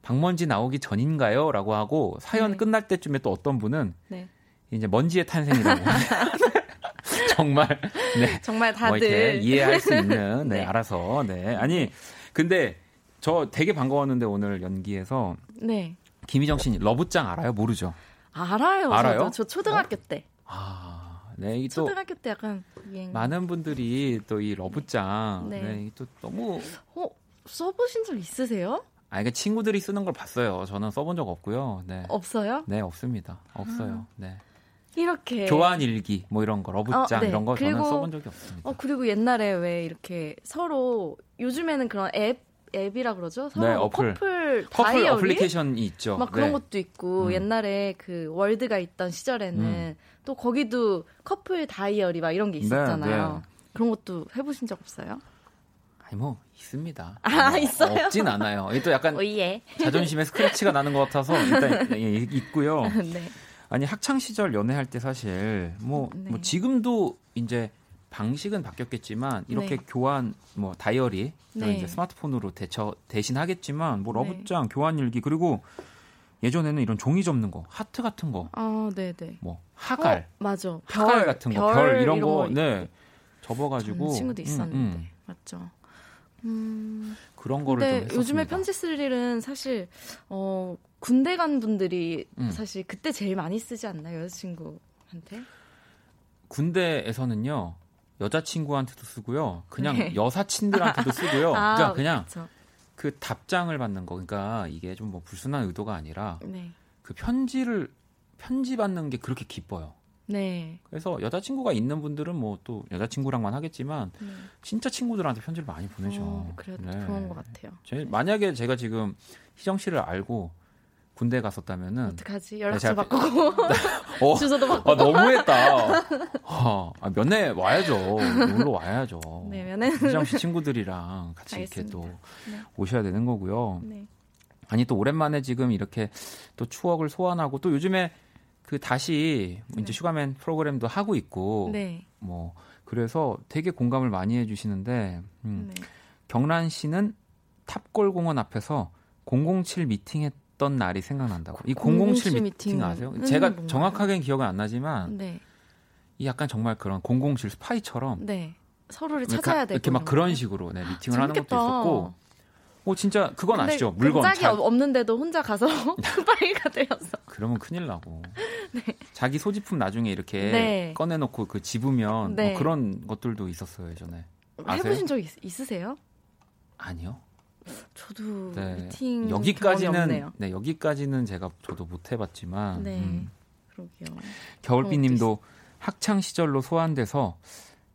박먼지 나오기 전인가요?라고 하고 사연 네. 끝날 때쯤에 또 어떤 분은 네. 이제 먼지의 탄생이라고. (laughs) 정말 네 정말 다들 뭐 이해할 수 있는 (laughs) 네, 네, 알아서 네 아니 근데 저 되게 반가웠는데 오늘 연기에서 네 김희정 씨 러브짱 알아요 모르죠 알아요 알아요 저도. 저 초등학교 어? 때 아, 네, 이또 초등학교 때 약간 유행. 많은 분들이 또 이 러브짱, 네, 네 또 너무 어 써보신 적 있으세요? 아, 이게 친구들이 쓰는 걸 봤어요. 저는 써본 적 없고요. 네. 없어요? 네, 없습니다. 없어요. 아. 네. 이렇게 교환 일기 뭐 이런 거 러브짱 어, 네. 이런 거 그리고, 저는 써본 적이 없습니다. 어 그리고 옛날에 왜 이렇게 서로 요즘에는 그런 앱 앱이라 그러죠. 서로 네, 어플. 커플 다이어리 어플리케이션이 있죠. 막 그런 네. 것도 있고 음. 옛날에 그 월드가 있던 시절에는 음. 또 거기도 커플 다이어리 막 이런 게 네, 있었잖아요. 네, 그런 것도 해보신 적 없어요? 아니 뭐 있습니다. (laughs) 아 뭐, 있어요? 없진 않아요. 또 약간. (laughs) 자존심에 스크래치가 나는 것 같아서 일단 (laughs) 예, 있고요. 네. 아니 학창 시절 연애할 때 사실 뭐, 네. 뭐 지금도 이제 방식은 바뀌었겠지만 이렇게 네. 교환 뭐 다이어리 네. 이제 스마트폰으로 대처 대신 하겠지만 뭐 러브장, 네. 교환 일기 그리고 예전에는 이런 종이 접는 거, 하트 같은 거. 아, 네, 네. 뭐 하갈. 어, 맞아. 하갈 별, 같은 거, 별, 별 이런, 이런 거, 네. 접어 가지고 친구도 있었는데. 음, 음. 맞죠. 음. 그런 거를 좀 했었습니다. 요즘에 편지 쓸 일은 사실 어 군대 간 분들이 음. 사실 그때 제일 많이 쓰지 않나요 여자친구한테? 군대에서는요 여자친구한테도 쓰고요 그냥 네. 여사친들한테도 쓰고요 (laughs) 아, 그러니까 그냥 그쵸. 그 답장을 받는 거 그러니까 이게 좀 뭐 불순한 의도가 아니라 네. 그 편지를 편지 받는 게 그렇게 기뻐요. 네. 그래서 여자친구가 있는 분들은 뭐 또 여자친구랑만 하겠지만 네. 진짜 친구들한테 편지를 많이 보내죠. 어, 그래도 네. 좋은 것 같아요. 제, 만약에 제가 지금 희정 씨를 알고 군대 갔었다면은 어떡하지? 연락처 네, 바꾸고 (laughs) 어, (laughs) 주소도 바꾸고 아, 너무했다. 어, (laughs) 아, 면회 와야죠. 놀러 와야죠. 네, 면회 희정 씨 친구들이랑 같이 알겠습니다. 이렇게 또 네. 오셔야 되는 거고요. 네. 아니 또 오랜만에 지금 이렇게 또 추억을 소환하고 또 요즘에 그 다시 네. 이제 슈가맨 프로그램도 하고 있고 네. 뭐 그래서 되게 공감을 많이 해주시는데 음, 네. 경란 씨는 탑골공원 앞에서 007 미팅했 있었던 날이 생각난다고. 이 007 미팅, 미팅 아세요? 제가 정확하게는 기억은 안 나지만 네. 이 약간 정말 그런 007 스파이처럼 네. 서로를 찾아야 되고 이렇게 막 그런 식으로 네, 미팅을 재밌겠다. 하는 것도 있었고. 오 진짜 그건 아시죠? 물건 짝이 자... 없는데도 혼자 가서 (laughs) 스파이가 되어서. 그러면 큰일 나고. (laughs) 네. 자기 소지품 나중에 이렇게 네. 꺼내놓고 그 집으면 뭐 네. 뭐 그런 것들도 있었어요 예전에. 아세요? 해보신 적 있, 있으세요? 아니요. 저도 네. 미팅 여기까지는 네 여기까지는 제가 저도 못 해봤지만 네 음. 그러게요. 겨울비님도 학창 시절로 소환돼서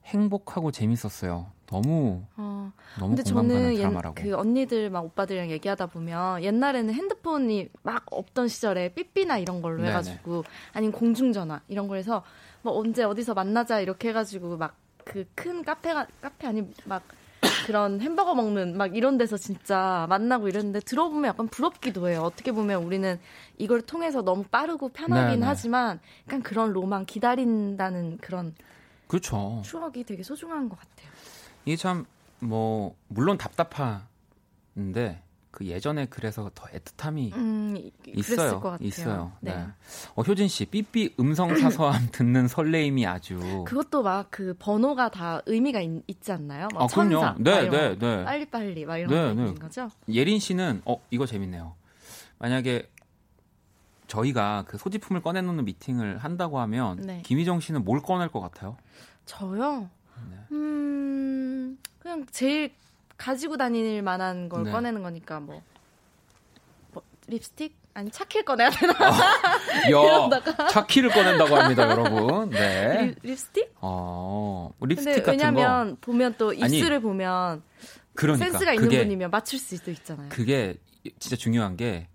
행복하고 재밌었어요. 너무 어, 너무 근데 저는 드라마라고. 그 언니들 막 오빠들이랑 얘기하다 보면 옛날에는 핸드폰이 막 없던 시절에 삐삐나 이런 걸로 네네. 해가지고 아니면 공중전화 이런 걸 해서 뭐 언제 어디서 만나자 이렇게 해가지고 막 그 큰 카페가 카페 아니 막 그런 햄버거 먹는 막 이런 데서 진짜 만나고 이랬는데 들어보면 약간 부럽기도 해요. 어떻게 보면 우리는 이걸 통해서 너무 빠르고 편하긴 네네. 네. 하지만 약간 그런 로망 기다린다는 그런 그렇죠. 추억이 되게 소중한 것 같아요. 이게 참 뭐 물론 답답한데 그 예전에 그래서 더 애틋함이 음, 있어요. 있어요. 네. 네. 어, 효진 씨, 삐삐 음성 사서함 (clears throat) 듣는 설레임이 아주. 그것도 막 그 번호가 다 의미가 있, 지 않나요? 막 아, 천사, 네, 네, 네. 빨리 빨리 막 이런 네, 거 있는 거죠? 예린 씨는 어 이거 재밌네요. 만약에 저희가 그 소지품을 꺼내놓는 미팅을 한다고 하면 네. 김희정 씨는 뭘 꺼낼 것 같아요? 저요? 네. 음, 그냥 제일 가지고 다닐 만한 걸 네. 꺼내는 거니까 뭐, 뭐 립스틱? 아니 차키를 꺼내야 되나? 어, (laughs) 야, 차키를 꺼낸다고 합니다, (laughs) 여러분. 네. 립, 스틱 어, 뭐 립스틱 같은 왜냐면 거. 보면 또 입술을 아니, 보면 그러니까, 센스가 있는 그게, 분이면 맞출 수도 있잖아요. 그게 진짜 중요한 게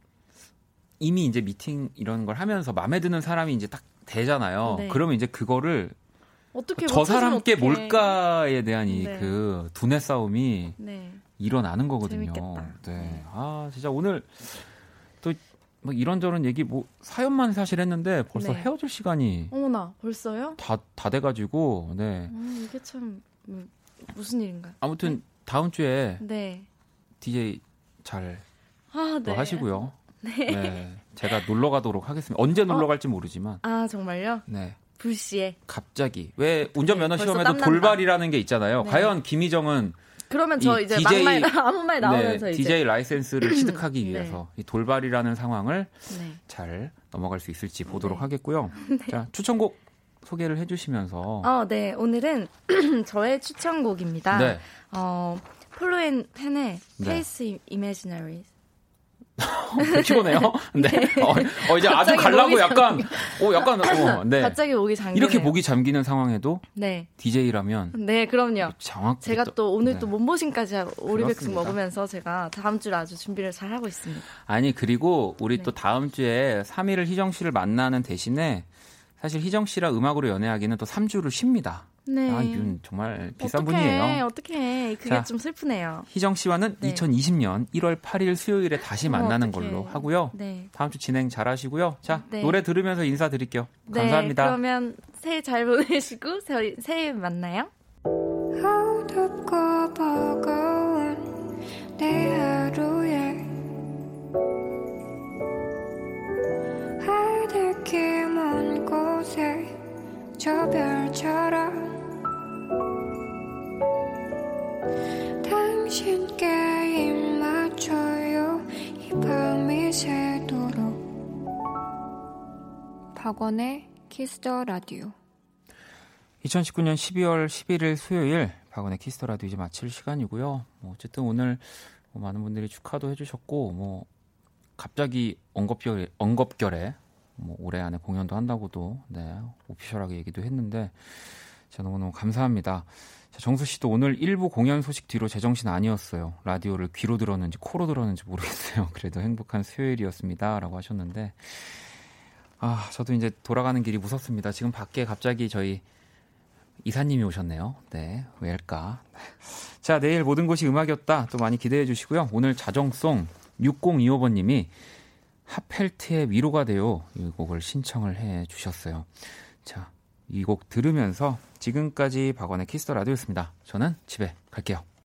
이미 이제 미팅 이런 걸 하면서 마음에 드는 사람이 이제 딱 되잖아요. 네. 그러면 이제 그거를 어떻게 저 사람께 어떡해. 뭘까에 대한 이그 네. 두뇌 싸움이 네. 일어나는 거거든요. 재밌겠다. 네. 네. 아 진짜 오늘 뭐 이런저런 얘기 뭐 사연만 사실 했는데 벌써 네. 헤어질 시간이 어머나 벌써요? 다 다 돼 가지고 네 음, 이게 참 음, 무슨 일인가? 아무튼 네. 다음 주에 네 DJ 잘 아, 네. 하시고요. 네. 네. 제가 놀러 가도록 하겠습니다. 언제 놀러 어? 갈지 모르지만 아 정말요? 네 불시에 갑자기 왜 운전면허 네, 시험에도 돌발이라는 게 있잖아요. 네. 과연 김희정은 그러면 저 이제 DJ, 막말 (laughs) 아무 말 나오면서 네, 이제 DJ 라이센스를 취득하기 (clears throat) 네. 위해서 이 돌발이라는 상황을 네. 잘 넘어갈 수 있을지 보도록 네. 하겠고요. (laughs) 네. 자 추천곡 소개를 해주시면서. 어, 네 오늘은 (clears throat) 저의 추천곡입니다. 네. 어 Polo & Pan의 Pays imaginaire 피곤해요? (laughs) 네. 네. 어, 어, 이제 아주 갈라고 약간, 어, 약간, 어, (laughs) 네. 갑자기 목이 잠기네 이렇게 목이 잠기는 상황에도. 네. DJ라면. 네, 그럼요. 정확 제가 또 오늘 네. 또 몸보신까지 오리백숙 먹으면서 제가 다음 주를 아주 준비를 잘 하고 있습니다. 아니, 그리고 우리 네. 또 다음 주에 3일을 희정 씨를 만나는 대신에 사실 희정 씨랑 음악으로 연애하기는 또 3주를 쉽니다. 네. 아, 이분 정말 비싼 어떡해, 분이에요. 어떻게 그게 자, 좀 슬프네요. 희정 씨와는 네. 2020년 1월 8일 수요일에 다시 만나는 어, 걸로 하고요. 네. 다음 주 진행 잘 하시고요. 자, 네. 노래 들으면서 인사드릴게요. 네, 감사합니다. 그러면 새해 잘 보내시고 새해, 새해 만나요. 저 별처럼 당신께 입 맞춰요. 이 밤이 새도록. 박원의 Kiss the Radio 2019년 12월 11일 수요일 박원의 Kiss the Radio 이제 마칠 시간이고요. 뭐 어쨌든 오늘 뭐 많은 분들이 축하도 해주셨고 뭐 갑자기 얼떨결에, 얼떨결에 뭐 올해 안에 공연도 한다고도 네 official하게 얘기도 했는데 제가 너무너무 감사합니다. 정수 씨도 오늘 일부 공연 소식 뒤로 제정신 아니었어요. 라디오를 귀로 들었는지 코로 들었는지 모르겠어요. (laughs) 그래도 행복한 수요일이었습니다. 라고 하셨는데, 아, 저도 이제 돌아가는 길이 무섭습니다. 지금 밖에 갑자기 저희 이사님이 오셨네요. 네, 왜일까? (laughs) 자, 내일 모든 곳이 음악이었다. 또 많이 기대해 주시고요. 오늘 자정송 6025번님이 핫펠트의 위로가 돼요. 이 곡을 신청을 해 주셨어요. 자, 이 곡 들으면서 지금까지 박원의 Kiss the Radio였습니다. 저는 집에 갈게요.